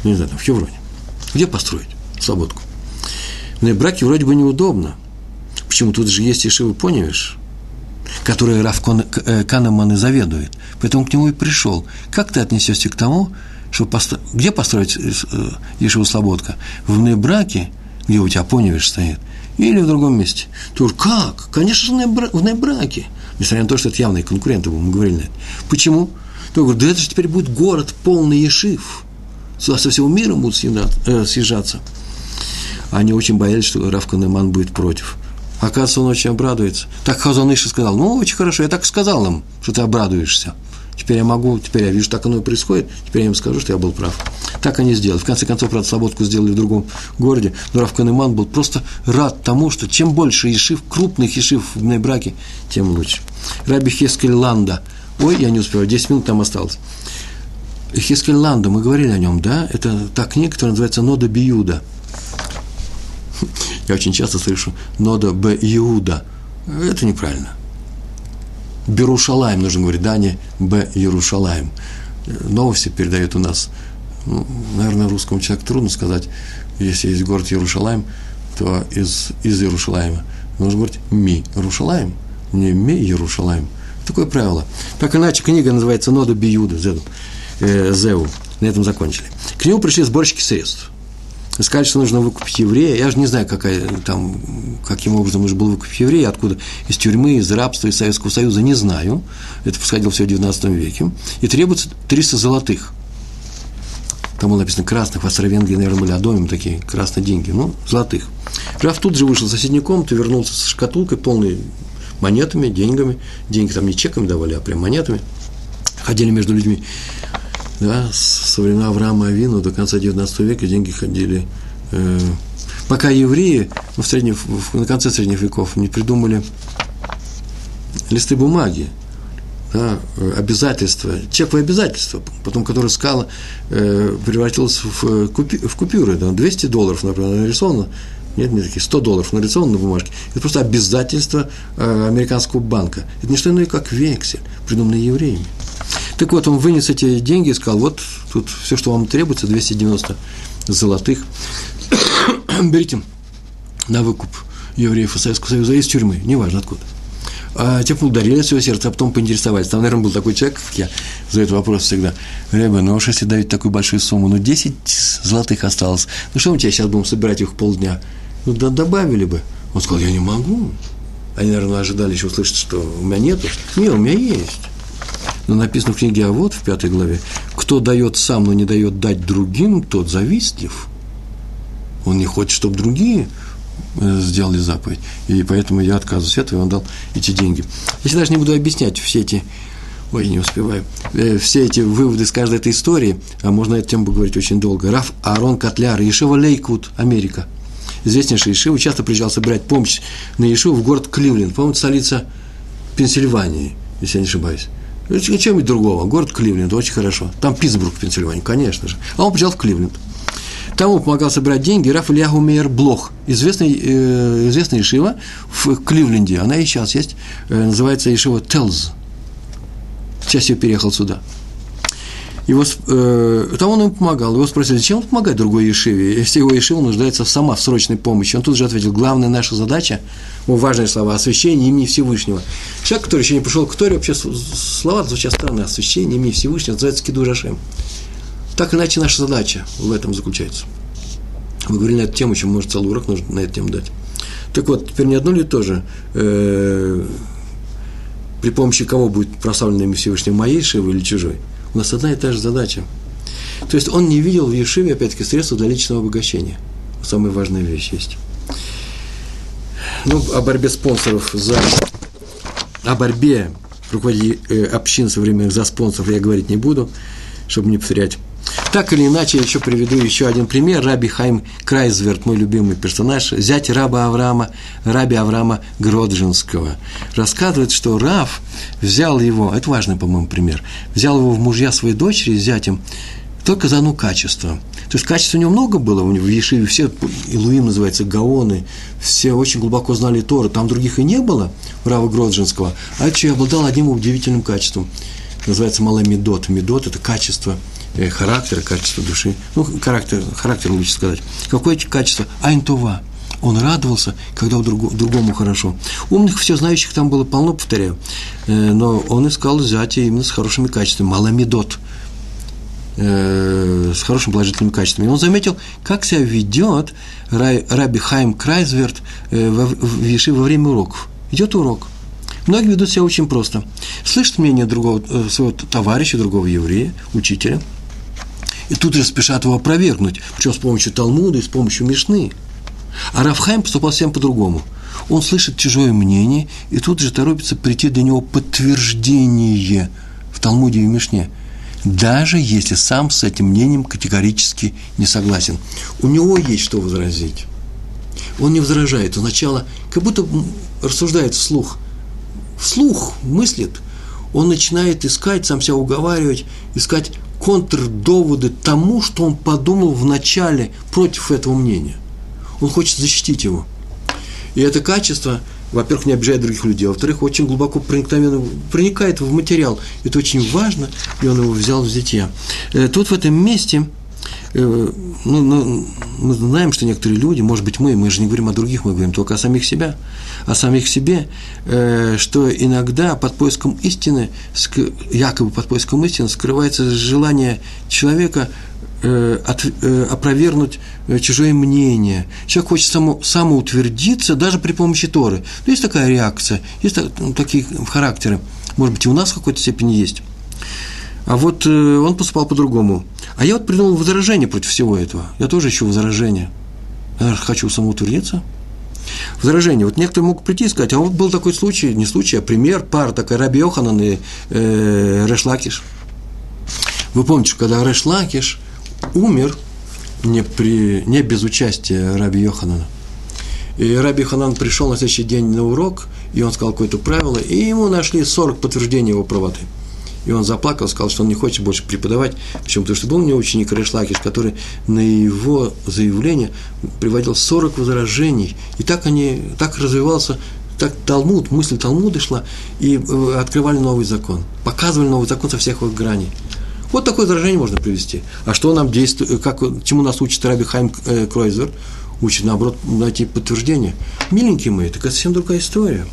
Не знаю, там, в Хевроне. Где построить Слободку? В Нейбраке вроде бы неудобно. Почему? Тут же есть Ешива Поневиш, который Раф э, Канеман и заведует. Поэтому к нему и пришел. Как ты отнесешься к тому, чтобы постро... где построить э, э, Ешиву Слободка? В Небраке, где у тебя Поневиш стоит, или в другом месте? Тур, как? Конечно же, в Небраке. Несмотря на то, что это явные конкуренты, мы говорили на это. Почему? То говорю, да это же теперь будет город полный Ешив. Сюда со всего мира будут э, съезжаться. Они очень боялись, что Раф Канеман будет против. Оказывается, он очень обрадуется. Так Хазаныша сказал, ну, очень хорошо, я так сказал им, что ты обрадуешься. Теперь я могу, теперь я вижу, так оно и происходит, теперь я им скажу, что я был прав. Так они сделали. В конце концов, правда, Слободку сделали в другом городе, но Раф Канеман был просто рад тому, что чем больше ешив, крупных ешив в браке, тем лучше. Раби Хескель Ланда. Ой, я не успеваю, 10 минут там осталось. Хескель Ланда, мы говорили о нем, да? Это та книга, которая называется «Нода Биюда». Я очень часто слышу «Нода Б. Иуда». Это неправильно – Берушалаем, нужно говорить, да, не Б. Ярушалаем. Новости передают у нас, ну, наверное, русскому человеку трудно сказать, если есть город Ярушалаем, то из, из Ярушалаема нужно говорить Ми Ярушалаем, не Ми Ярушалаем. Такое правило. Так иначе книга называется Нода Биюда. Э, Зеу. На этом закончили. К нему пришли сборщики средств. Сказали, что нужно выкупить еврея. Я же не знаю, какая, там, каким образом нужно было выкупить еврея, откуда, из тюрьмы, из рабства, из Советского Союза, не знаю. Это происходило все в XIX веке. И требуется 300 золотых. Там было написано красных, в Австро-Венгрии, наверное, были одомим такие красные деньги, ну, золотых. Граф тут же вышел в соседнюю комнату, вернулся с шкатулкой, полной монетами, деньгами. Деньги там не чеками давали, а прям монетами. Ходили между людьми. Да, со времен Авраама Авину до конца XIX века деньги ходили. Э, пока евреи ну, в средних, в, на конце средних веков не придумали листы бумаги, да, обязательства, чековые обязательства, потом которое скала э, превратилось в, купи, в купюры, да, 200 долларов, например, нарисовано, нет, не такие, 100 долларов нарисовано на бумажке, это просто обязательство э, американского банка. Это не что иное, как вексель, придуманный евреями. Так вот, он вынес эти деньги и сказал, вот тут все, что вам требуется, 290 золотых, берите на выкуп евреев из Советского Союза из тюрьмы, неважно откуда. А те ударили свое сердце, а потом поинтересовались. Там, наверное, был такой человек, как я, задает вопрос всегда. Рэбе, ну уж если дают такую большую сумму, ну 10 золотых осталось, ну что мы тебя сейчас будем собирать их полдня? Ну да добавили бы. Он сказал, я не могу. Они, наверное, ожидали еще услышать, что у меня нету. Не, у меня есть. Но написано в книге А вот в пятой главе, кто дает сам, но не дает дать другим, тот завистлив. Он не хочет, чтобы другие э, сделали заповедь. И поэтому я отказываюсь от этого, и он дал эти деньги. Я даже не буду объяснять все эти, ой, не успеваю, э, все эти выводы из каждой этой истории, а можно эту тему поговорить очень долго. Раф Аарон Котляр, Ешева Лейкут, Америка. Известнейший Ешива, часто приезжал собирать помощь на Ешиву в город Кливленд, по-моему, столица Пенсильвании, если я не ошибаюсь. Чем-нибудь другого. Город Кливленд, очень хорошо. Там Питтсбург, Пенсильвания, конечно же. А он приезжал в Кливленд. Там он помогал собирать деньги Раф Ильяху Мейер Блох, известный, э, известная Ишива в Кливленде. Она и сейчас есть, э, называется Ишива Телз. Сейчас я переехал сюда. Его, э, там он ему помогал. Его спросили, зачем он помогает другой Ешиве, если его Ешива нуждается сама в срочной помощи. Он тут же ответил, главная наша задача – важные слова, освящение имени Всевышнего. Человек, который еще не пришел к Торе, вообще слова звучат странные, освящение имени Всевышнего, называется Киду. Так иначе наша задача в этом заключается. Мы говорили на эту тему, еще, может, целый урок нужно на эту тему дать. Так вот, теперь не одно ли тоже, э, при помощи кого будет прославлено имя Всевышнего, моей Шивы или чужой? У нас одна и та же задача. То есть он не видел в Ешиве, опять-таки, средства для личного обогащения. Самая важная вещь есть ну, о борьбе спонсоров за, о борьбе руководителей э, общин современных за спонсоров я говорить не буду, чтобы не повторять. Так или иначе, я еще приведу еще один пример. Раби Хайм Крайзверт, мой любимый персонаж, зять раба Авраама, раби Авраама Гроджинского, рассказывает, что Рав взял его, это важный, по-моему, пример, взял его в мужья своей дочери, зятем, только за одно качество – то есть качеств у него много было, у него в Ешиве все, Илуим называется, Гаоны, все очень глубоко знали Тору, там других и не было, Рава Гроджинского, а это обладал одним удивительным качеством, называется малый медот. Медот – это качество э, характера, качество души, ну, характер, характер лучше сказать. Какое качество? Айнтова. Он радовался, когда у другому, хорошо. Умных, все знающих там было полно, повторяю. Э, но он искал зятя именно с хорошими качествами. Маламедот э, с хорошим положительным качеством. И он заметил, как себя ведет Раби Хайм Крайзверт в, Виши во время уроков. Идет урок. Многие ведут себя очень просто. Слышат мнение другого, своего товарища, другого еврея, учителя, и тут же спешат его опровергнуть, причем с помощью Талмуда и с помощью Мишны. А Рафхайм поступал всем по-другому. Он слышит чужое мнение и тут же торопится прийти до него подтверждение в Талмуде и Мишне – даже если сам с этим мнением категорически не согласен. У него есть что возразить. Он не возражает, он сначала как будто рассуждает вслух. Вслух мыслит. Он начинает искать, сам себя уговаривать, искать контрдоводы тому, что он подумал в начале против этого мнения. Он хочет защитить его. И это качество – во-первых, не обижает других людей, во-вторых, очень глубоко проникновенно проникает в материал. Это очень важно, и он его взял в зитья. Э, тут в этом месте ну, ну, мы знаем, что некоторые люди, может быть, мы, мы же не говорим о других, мы говорим только о самих себя, о самих себе, э, что иногда под поиском истины, якобы под поиском истины, скрывается желание человека э, от, э, опровергнуть э, чужое мнение. Человек хочет само, самоутвердиться даже при помощи Торы. Ну, есть такая реакция, есть так, ну, такие характеры. Может быть, и у нас в какой-то степени есть. А вот э, он поступал по-другому. А я вот придумал возражение против всего этого. Я тоже ищу возражение. Я хочу самоутвердиться. Возражение. Вот некоторые могут прийти и сказать, а вот был такой случай, не случай, а пример, пара такая, Раби Йоханан и э, Решлакиш. Вы помните, что когда Решлакиш умер не, при, не без участия Раби Йоханана, и Раби Ханан пришел на следующий день на урок, и он сказал какое-то правило, и ему нашли 40 подтверждений его правоты. И он заплакал, сказал, что он не хочет больше преподавать. Почему? Потому что был у него ученик Решлакиш, который на его заявление приводил 40 возражений. И так они, так развивался, так Талмуд, мысль Талмуда шла, и э, открывали новый закон. Показывали новый закон со всех его граней. Вот такое возражение можно привести. А что нам действует, как, чему нас учит Раби Хайм э, Кройзер? Учит, наоборот, найти подтверждение. Миленькие так это совсем другая история.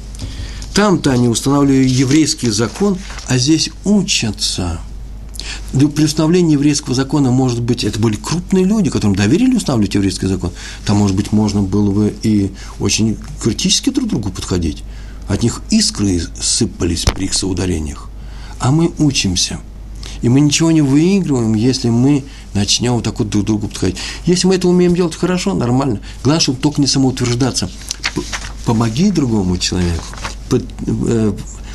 Там-то они устанавливали еврейский закон, а здесь учатся. При установлении еврейского закона, может быть, это были крупные люди, которым доверили устанавливать еврейский закон. Там, может быть, можно было бы и очень критически друг к другу подходить. От них искры сыпались при их соударениях. А мы учимся. И мы ничего не выигрываем, если мы начнем вот так вот друг к другу подходить. Если мы это умеем делать хорошо, нормально. Главное, чтобы только не самоутверждаться. Помоги другому человеку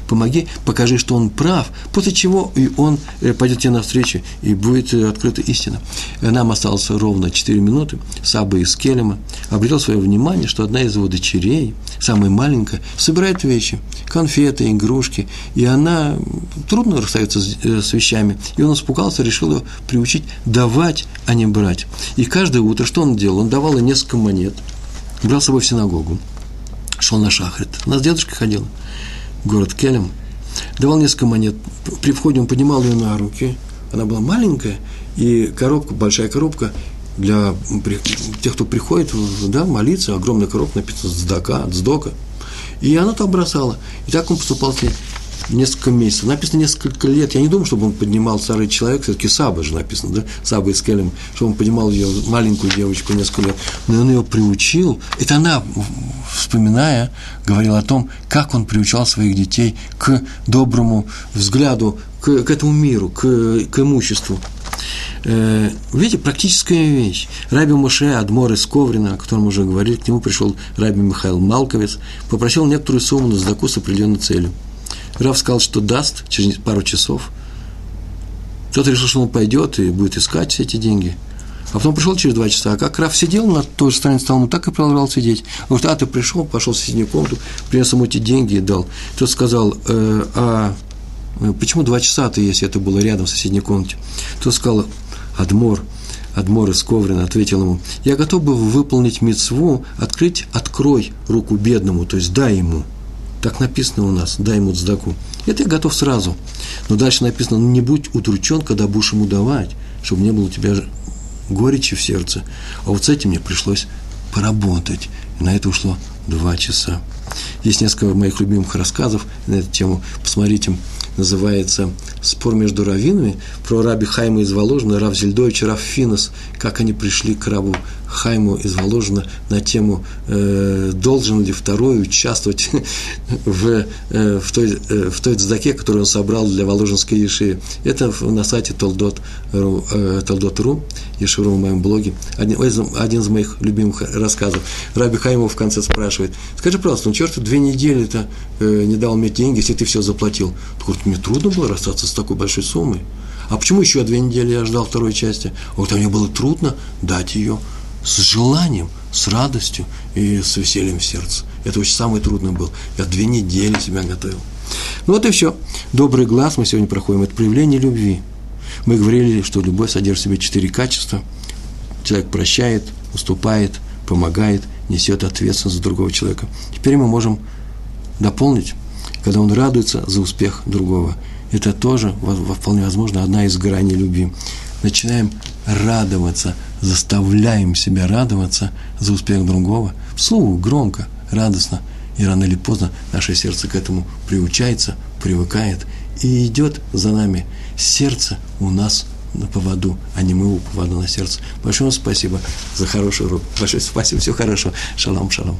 помоги, покажи, что он прав, после чего и он э, пойдет тебе навстречу, и будет э, открыта истина. Нам осталось ровно 4 минуты. Саба из Келема обрел свое внимание, что одна из его дочерей, самая маленькая, собирает вещи, конфеты, игрушки, и она трудно расстается с вещами. И он испугался, решил ее приучить давать, а не брать. И каждое утро что он делал? Он давал ей несколько монет, брал с собой в синагогу, шел на шахрит. У нас дедушка ходил, город Келем, давал несколько монет. При входе он поднимал ее на руки, она была маленькая, и коробка, большая коробка, для тех, кто приходит да, молиться, огромная коробка, написано «Сдака», «Дздока», и она там бросала. И так он поступал с ней несколько месяцев. Написано несколько лет. Я не думаю, чтобы он поднимал старый человек, все-таки Саба же написано, да, Саба из Келем, чтобы он поднимал ее, маленькую девочку, несколько лет. Но он ее приучил. Это она, вспоминая, говорила о том, как он приучал своих детей к доброму взгляду, к, к этому миру, к, к имуществу. Э, видите, практическая вещь. Раби Моше Адмор из Коврина, о котором мы уже говорили, к нему пришел Раби Михаил Малковец, попросил некоторую сумму на сдаку с определенной целью. Раф сказал, что даст через пару часов. Кто-то решил, что он пойдет и будет искать все эти деньги. А потом пришел через два часа, а как Раф сидел на той же стороне стола, он так и продолжал сидеть. Он говорит, а ты пришел, пошел в соседнюю комнату, принес ему эти деньги и дал. Тот сказал, э, а почему два часа-то, если это было рядом в соседней комнате? Тот сказал, Адмор, Адмор из Коврина ответил ему, я готов был выполнить мецву, открыть, открой руку бедному, то есть дай ему – так написано у нас, дай ему цдаку. Это я готов сразу. Но дальше написано, ну, не будь удручен, когда будешь ему давать, чтобы не было у тебя горечи в сердце. А вот с этим мне пришлось поработать. И на это ушло два часа. Есть несколько моих любимых рассказов на эту тему. Посмотрите, называется «Спор между раввинами» про раби Хайма из Воложина, Рав Зельдович и Рав Финос, как они пришли к рабу Хайму из Воложина на тему э, «Должен ли второй участвовать в, э, в, той, э, в той цдаке, которую он собрал для Воложинской Еши». Это на сайте Толдот.ру, э, Толдот.ру Еширу в моем блоге. Один, один из моих любимых рассказов. Раби Хайму в конце спрашивает, скажи, пожалуйста, ну черт, две недели-то э, не дал мне деньги, если ты все заплатил. Говорит, мне трудно было расстаться с такой большой суммой. А почему еще две недели я ждал второй части? Вот мне было трудно дать ее с желанием, с радостью и с весельем в сердце. Это очень самый трудный был. Я две недели себя готовил. Ну вот и все. Добрый глаз мы сегодня проходим. Это проявление любви. Мы говорили, что любовь содержит в себе четыре качества. Человек прощает, уступает, помогает, несет ответственность за другого человека. Теперь мы можем дополнить, когда он радуется за успех другого. Это тоже, вполне возможно, одна из граней любви. Начинаем радоваться, заставляем себя радоваться за успех другого, вслух, громко, радостно, и рано или поздно наше сердце к этому приучается, привыкает и идет за нами. Сердце у нас на поводу, а не мы у поводу на сердце. Большое спасибо за хороший урок. Большое спасибо, все хорошо. Шалом, шалом.